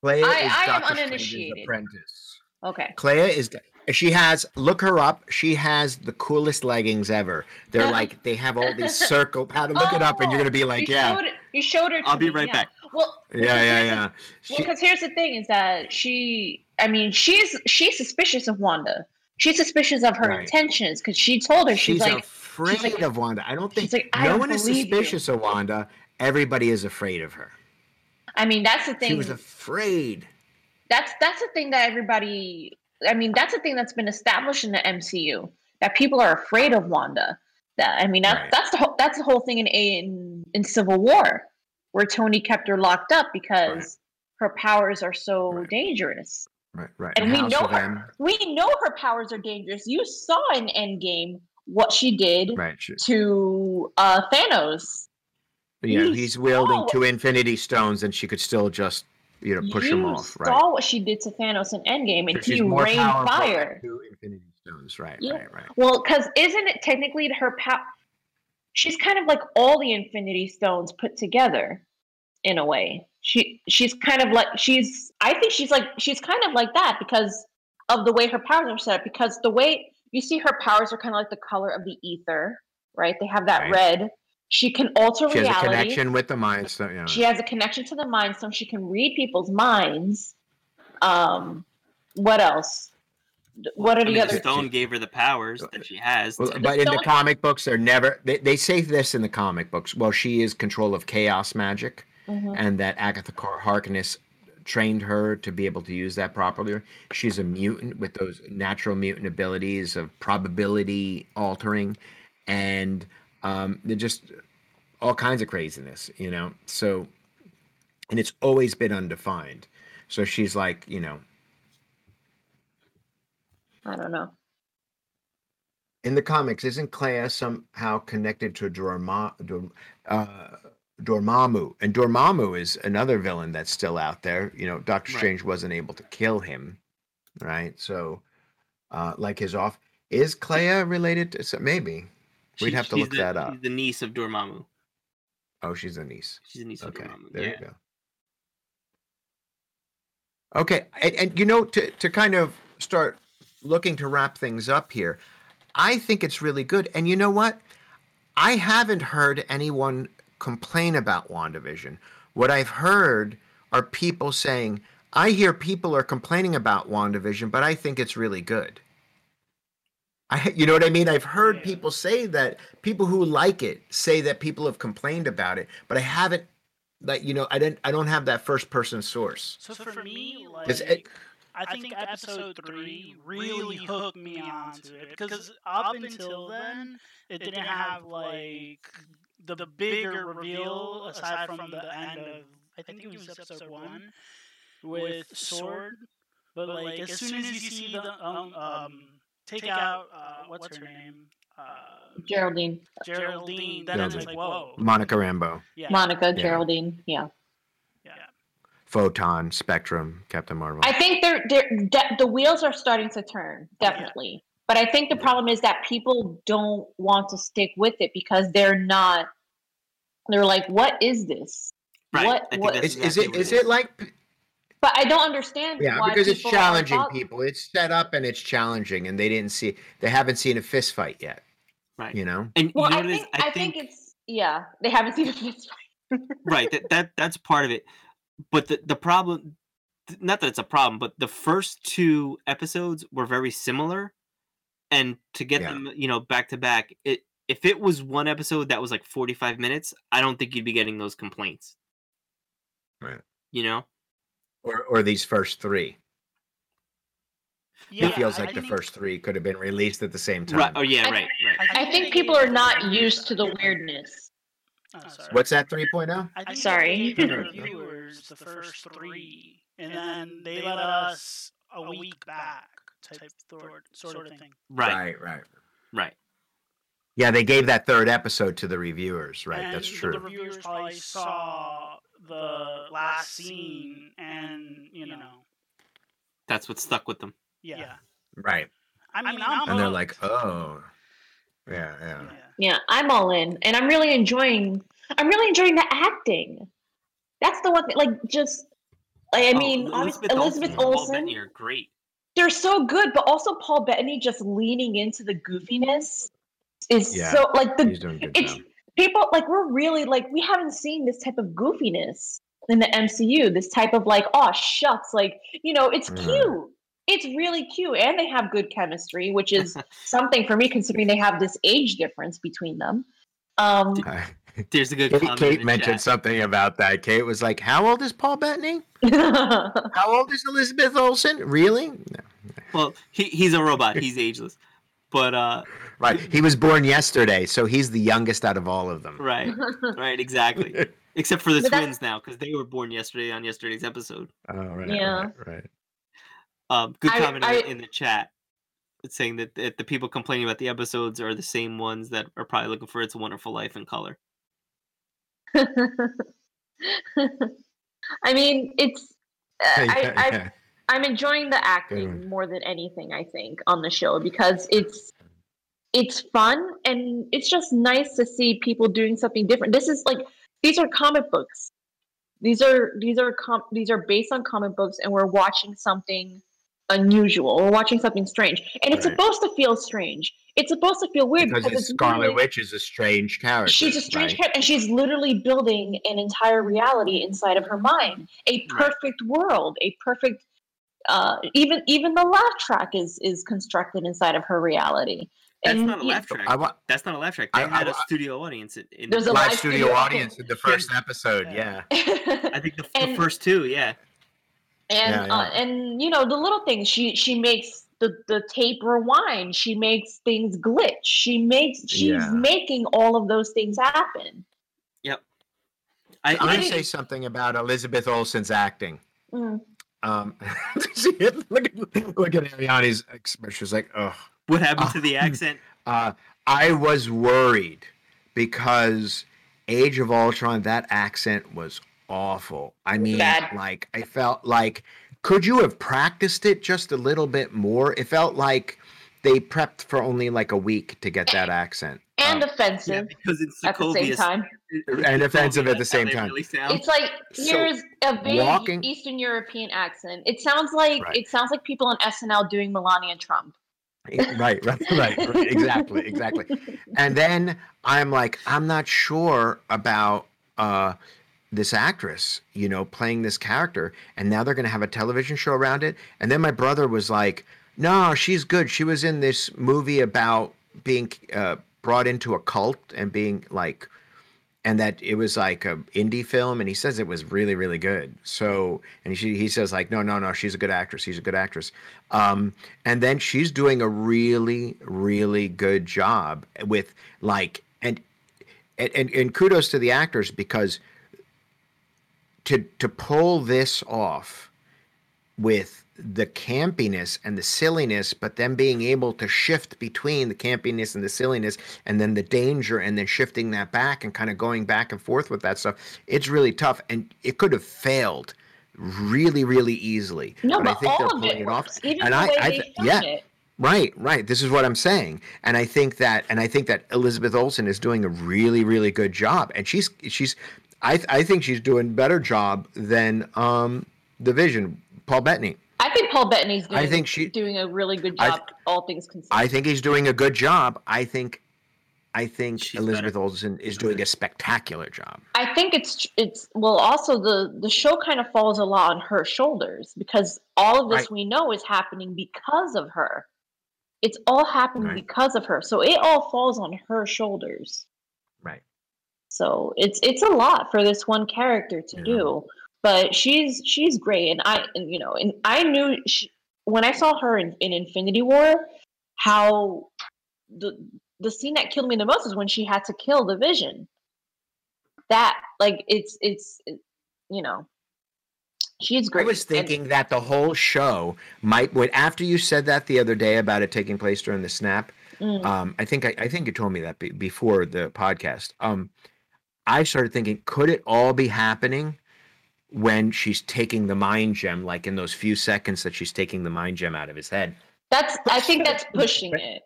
Clea I- is I am Doctor Strange's uninitiated. apprentice. Okay. Clea is she has look her up. She has the coolest leggings ever. They're like they have all these circle. How to look it up, and you're gonna be oh, like, you yeah, Showed it, you showed her. To I'll be me, right yeah. back. Well, yeah, yeah, here's the- yeah. Well, because here's the thing: is that she? I mean, she's she's suspicious of Wanda. She's suspicious of her Right. intentions because she told her she's, she's like, afraid like- of Wanda. I don't think like, I no don't one is believe you. suspicious of Wanda. Everybody is afraid of her. I mean, that's the thing. She was afraid. that's that's the thing that everybody. I mean, that's the thing that's been established in the MCU that people are afraid of Wanda. That I mean, that's Right. that's the whole that's the whole thing in in in Civil War, where Tony kept her locked up because her powers are so Right. dangerous. Right, right. And we know her. We know her powers are dangerous. You saw in Endgame what she did Right. to uh, Thanos. Yeah, he's wielding two Infinity Stones, and she could still just, you know, push you him off. Right. saw what she did to Thanos in Endgame, and So he rained fire. Two Infinity Stones. Right. Yeah. Right. Right. Well, because isn't it technically her power? She's kind of like all the Infinity Stones put together, in a way. She she's kind of like she's. I think she's like she's kind of like that because of the way her powers are set up. Because the way you see her powers are kind of like the color of the ether, right? They have that Right. red. She can alter She has a connection with the Mind Stone. You know. She has a connection to the Mind Stone. She can read people's minds. Um, what else? What are I the mean, other? the stone gave her the powers that she has. Well, to- but in the Stone- comic books, they're never. They, they say this in the comic books. Well, she is control of chaos magic, Mhm. and that Agatha Car- Harkness trained her to be able to use that properly. She's a mutant with those natural mutant abilities of probability altering, and um, they're just all kinds of craziness, you know. So, and it's always been undefined. So she's like, you know, I don't know. in the comics, isn't Clea somehow connected to Dorma, Dor, uh, Dormammu? And Dormammu is another villain that's still out there. You know, Doctor Right. Strange wasn't able to kill him, right? So, uh, like his off, is Clea related to? So maybe we'd have to she's look the- that up. she's the niece of Dormammu. Oh, she's a niece. She's a niece Okay, of Dormammu. there yeah. you go. Okay, and, and you know, to to kind of start looking to wrap things up here, I think it's really good. And you know what? I haven't heard anyone complain about WandaVision. What I've heard are people saying, I hear people are complaining about WandaVision, but I think it's really good. I, you know what I mean? I've heard Yeah. people say that people who like it say that people have complained about it, but I haven't like you know I didn't I don't have that first person source. So for me, like, 'Cause it- I think episode three really hooked me onto it because up until then, it didn't have like the the bigger reveal aside from the end of I think it was episode one with sword. But like as soon as you see the um, um take out uh, what's her name uh, Geraldine, Geraldine, then it's Geraldine. like whoa, Monica Rambeau, yeah, Monica, Yeah. Geraldine. Yeah, yeah. Photon, Spectrum, Captain Marvel. I think they're they're de- the wheels are starting to turn definitely. But I think the problem is that people don't want to stick with it because they're not. They're like, what is this? Right. What- I think what- that's is, is it what is it like But I don't understand. Yeah, why because it's challenging people. It's set up and it's challenging, and they didn't see. They haven't seen a fist fight yet. Right. You know. And Well, you know I what it is? think, I think it's yeah. They haven't seen a fist fight. right that, that that's part of it but the the problem not that it's a problem but the first two episodes were very similar and to get Yeah. them you know back to back it if it was one episode that was like 45 minutes i don't think you'd be getting those complaints Right. you know Or or these first three. Yeah, it feels I like the think- first three could have been released at the same time. right oh yeah right right I think people are not used to the weirdness. Oh. oh What's that 3.0? I think Sorry. They gave the reviewers the first three, and then they let us a week back, type sort sort of thing. right right. right Yeah, they gave that third episode to the reviewers. Right, and that's true. The reviewers probably saw the last scene, and you know, that's what stuck with them yeah. Right, I mean, I'm and they're hooked. like, oh, yeah, yeah. yeah. Yeah, I'm all in, and I'm really enjoying. I'm really enjoying the acting. That's the one thing. Like, just like I Oh, mean, obviously Elizabeth and Paul Olsen. Bettany are great they're so good, but also Paul Bettany just leaning into the goofiness is Yeah, so like the He's doing a good it's people like we're really like we haven't seen this type of goofiness in the MCU. This type of like oh shucks, like you know it's Mhm. cute. It's really cute, and they have good chemistry, which is something for me considering they have this age difference between them. Um, there's a good Kate, Kate mentioned chat. something about that. Kate was like, "How old is Paul Bettany? How old is Elizabeth Olsen? Really? No. well he, he's a robot he's ageless but uh Right. He was born yesterday, so he's the youngest out of all of them. right right exactly except for the But that's- twins now because they were born yesterday on yesterday's episode Oh, right. Yeah. Right. right. um good I- comment in, I- the, in the chat it's saying that, that the people complaining about the episodes are the same ones that are probably looking for it's a wonderful life in color I mean, it's. Uh, Yeah, I, I yeah. I'm enjoying the acting more than anything. I think on the show because it's it's fun and it's just nice to see people doing something different. This is like these are comic books. These are these are com- these are based on comic books, and we're watching something unusual. We're watching something strange, and it's Right. supposed to feel strange. It's supposed to feel weird because because, it's it's Scarlet literally- Witch is a strange character. She's a strange right? character, and she's literally building an entire reality inside of her mind. A perfect world, a perfect. Uh, even even the laugh track is is constructed inside of her reality. that's And, not a yeah, laugh track I wa- that's not a laugh track I- had I a studio audience in, in There's a live live studio studio audience in the first episode. Yeah. Yeah. i think the, the first two yeah and Yeah, Uh, and you know the little things she she makes the the tape rewind she makes things glitch she makes she's Yeah. making all of those things happen I, I'm I say something about Elizabeth Olsen's acting. Mm. Um, see it? Look at look at Ariani's expression. She's like, oh. what happened to Uh, the accent Uh, I was worried because Age of Ultron, that accent was awful. I mean, Bad. like, I felt like, could you have practiced it just a little bit more? It felt like they prepped for only like a week to get that accent. and Um, yeah, offensive because it's at the same time And offensive at the same time. really it's like So, here's a vague walking- eastern european accent it sounds like Right. it sounds like people on snl doing melania trump right, right, right, right. Exactly, exactly. And then I'm like, I'm not sure about uh, this actress, you know, playing this character. And now they're going to have a television show around it. And then my brother was like, no, she's good. She was in this movie about being uh, brought into a cult and being like, and that it was like a indie film and he says it was really really good so and she, he says like no no no she's a good actress she's a good actress um, and then she's doing a really really good job with like and and, and, and kudos to the actors because to to pull this off with the campiness and the silliness, but then being able to shift between the campiness and the silliness, and then the danger, and then shifting that back and kind of going back and forth with that stuff. It's really tough, and it could have failed really, really easily. no I but, think they're of pulling it off. even And the I- way I they th- film yeah. it Right, right. This is what I'm saying, and I think that, and I think that Elizabeth Olsen is doing a really, really good job, and she's she's, I I think she's doing a better job than um the Vision, Paul Bettany. I think Paul Bettany's doing, I think she- doing a really good I- job, all things considered. I think he's doing a good job. I think, I think She's Elizabeth Olsen is doing a spectacular job. I think it's it's well also the the show kind of falls a lot on her shoulders because all of this Right. we know is happening because of her. It's all happening Right. because of her. So it all falls on her shoulders. Right. So it's it's a lot for this one character to Yeah. do, but she's she's great, and I and, you know, and I knew she, when I saw her in, in Infinity War, how the the scene that killed me the most is when she had to kill the Vision. That like it's it's it- you know, she's great. I was and- thinking that the whole show might. When after you said that the other day about it taking place during the snap, Mm. um, I think I, I think you told me that be, before the podcast. Um, I started thinking, could it all be happening when she's taking the mind gem, like in those few seconds that she's taking the mind gem out of his head? that's I think that's pushing it.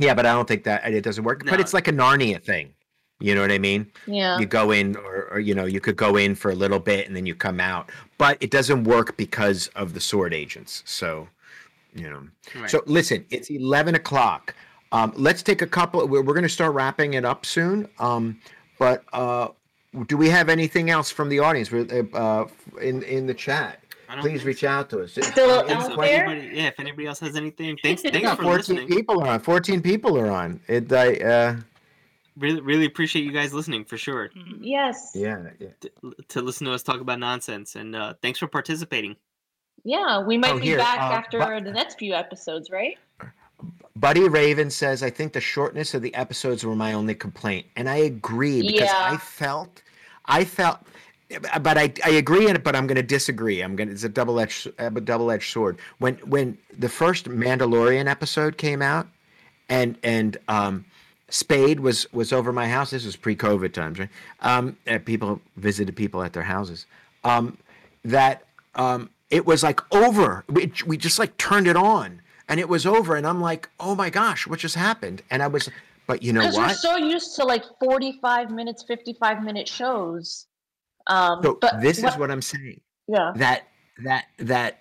Yeah, but I don't think that it doesn't work. But it's like a Narnia thing. You know what I mean? Yeah. You go in, or, or you know, you could go in for a little bit and then you come out, but it doesn't work because of the sword agents. So, you know. Right. So listen, it's eleven o'clock. Um, let's take a couple. We're, we're going to start wrapping it up soon. Um, but uh, do we have anything else from the audience uh, in in the chat? Please reach so. out to us. Still Uh, out if there? anybody, yeah, if anybody else has anything, thanks, Yeah, thanks Yeah, for 14 listening. people are on. 14 people are on. It, I, uh, Really, really appreciate you guys listening for sure. Mhm. Yes. yeah, yeah. To, to listen to us talk about nonsense, and uh, thanks for participating. Yeah, we might Oh, be here, back uh, after but- the next few episodes, right? Buddy Raven says, I think the shortness of the episodes were my only complaint. And I agree because I felt, I felt, but I, I agree in it, but I'm going to disagree. I'm going to, it's a double edged, a double edged sword. When, when the first Mandalorian episode came out and, and, um, Spade was, was over my house. This was pre COVID times, right? Um, and people visited people at their houses. Um, that, um, it was like over. We, we just like turned it on and it was over. And I'm like, oh my gosh, what just happened? And I was, but you know Because we're so used to like 45 minutes, 55 minute shows. Um, So but this is what I'm saying. yeah, That that that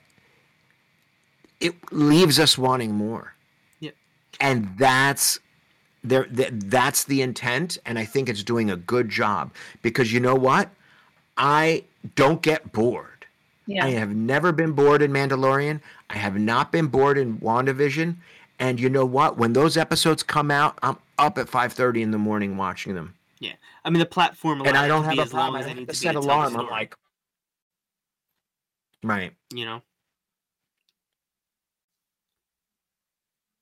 it leaves us wanting more. yeah And that's there th- that's the intent and I think it's doing a good job because you know what? I don't get bored. Yeah. I have never been bored in Mandalorian. I have not been bored in WandaVision. And you know what? When those episodes come out, I'm up at 5:30 in the morning watching them. Yeah, I mean the platform And I don't have a as long problem. I as they have need to to set to tell the alarm. I'm like Right. you know,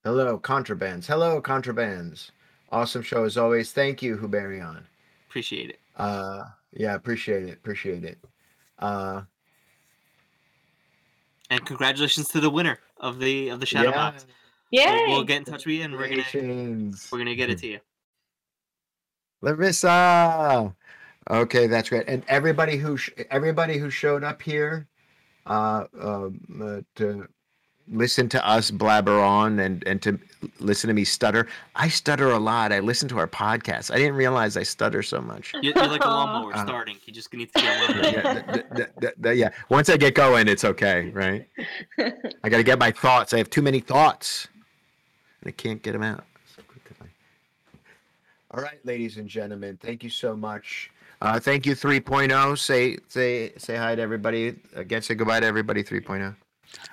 Hello, contrabands. Hello, contrabands. Awesome show as always. Thank you, Huberion. appreciate it. Uh yeah, appreciate it. Appreciate it. Uh And congratulations to the winner of the of the shadow yeah. box. Yeah. We'll, we'll get in touch with you, and we're gonna we're gonna get it to you. Larissa. Okay, that's great. And everybody who sh- everybody who showed up here uh, um, uh, to listen to us blabber on and and to listen to me stutter. I stutter a lot. I listen to our podcast. I didn't realize I stutter so much. You're, you're like a lawnmower Uh, starting. You just need to get on. yeah, th- th- th- th- th- yeah. Once I get going, it's okay, right? I got to get my thoughts. I have too many thoughts, and I can't get them out. So quickly. All right, ladies and gentlemen, thank you so much. Uh, thank you, 3.0. Say say say hi to everybody. Again, say goodbye to everybody. oh. 3.0.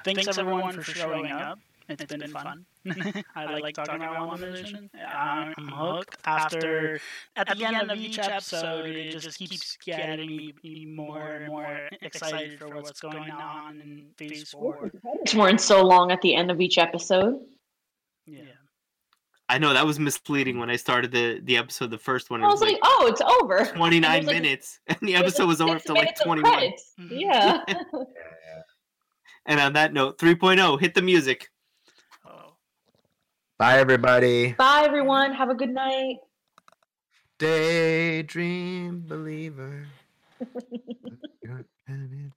Thanks, everyone for showing up. It's been fun. I like talking about WandaVision. I'm hooked. After at the end of each episode, it just keeps getting me me more and more excited for what's going on in Phase Four. It's weren't so long at the end of each episode. Yeah. I know that was misleading when I started the the episode. The first one I was was like, like oh, it's over. 29 There's, like, minutes, and the episode was over six after like minutes 21. credits. Mhm. Yeah. And on that note, 3.0, hit the music. Bye, everybody. Bye, everyone. Have a good night. Daydream believer.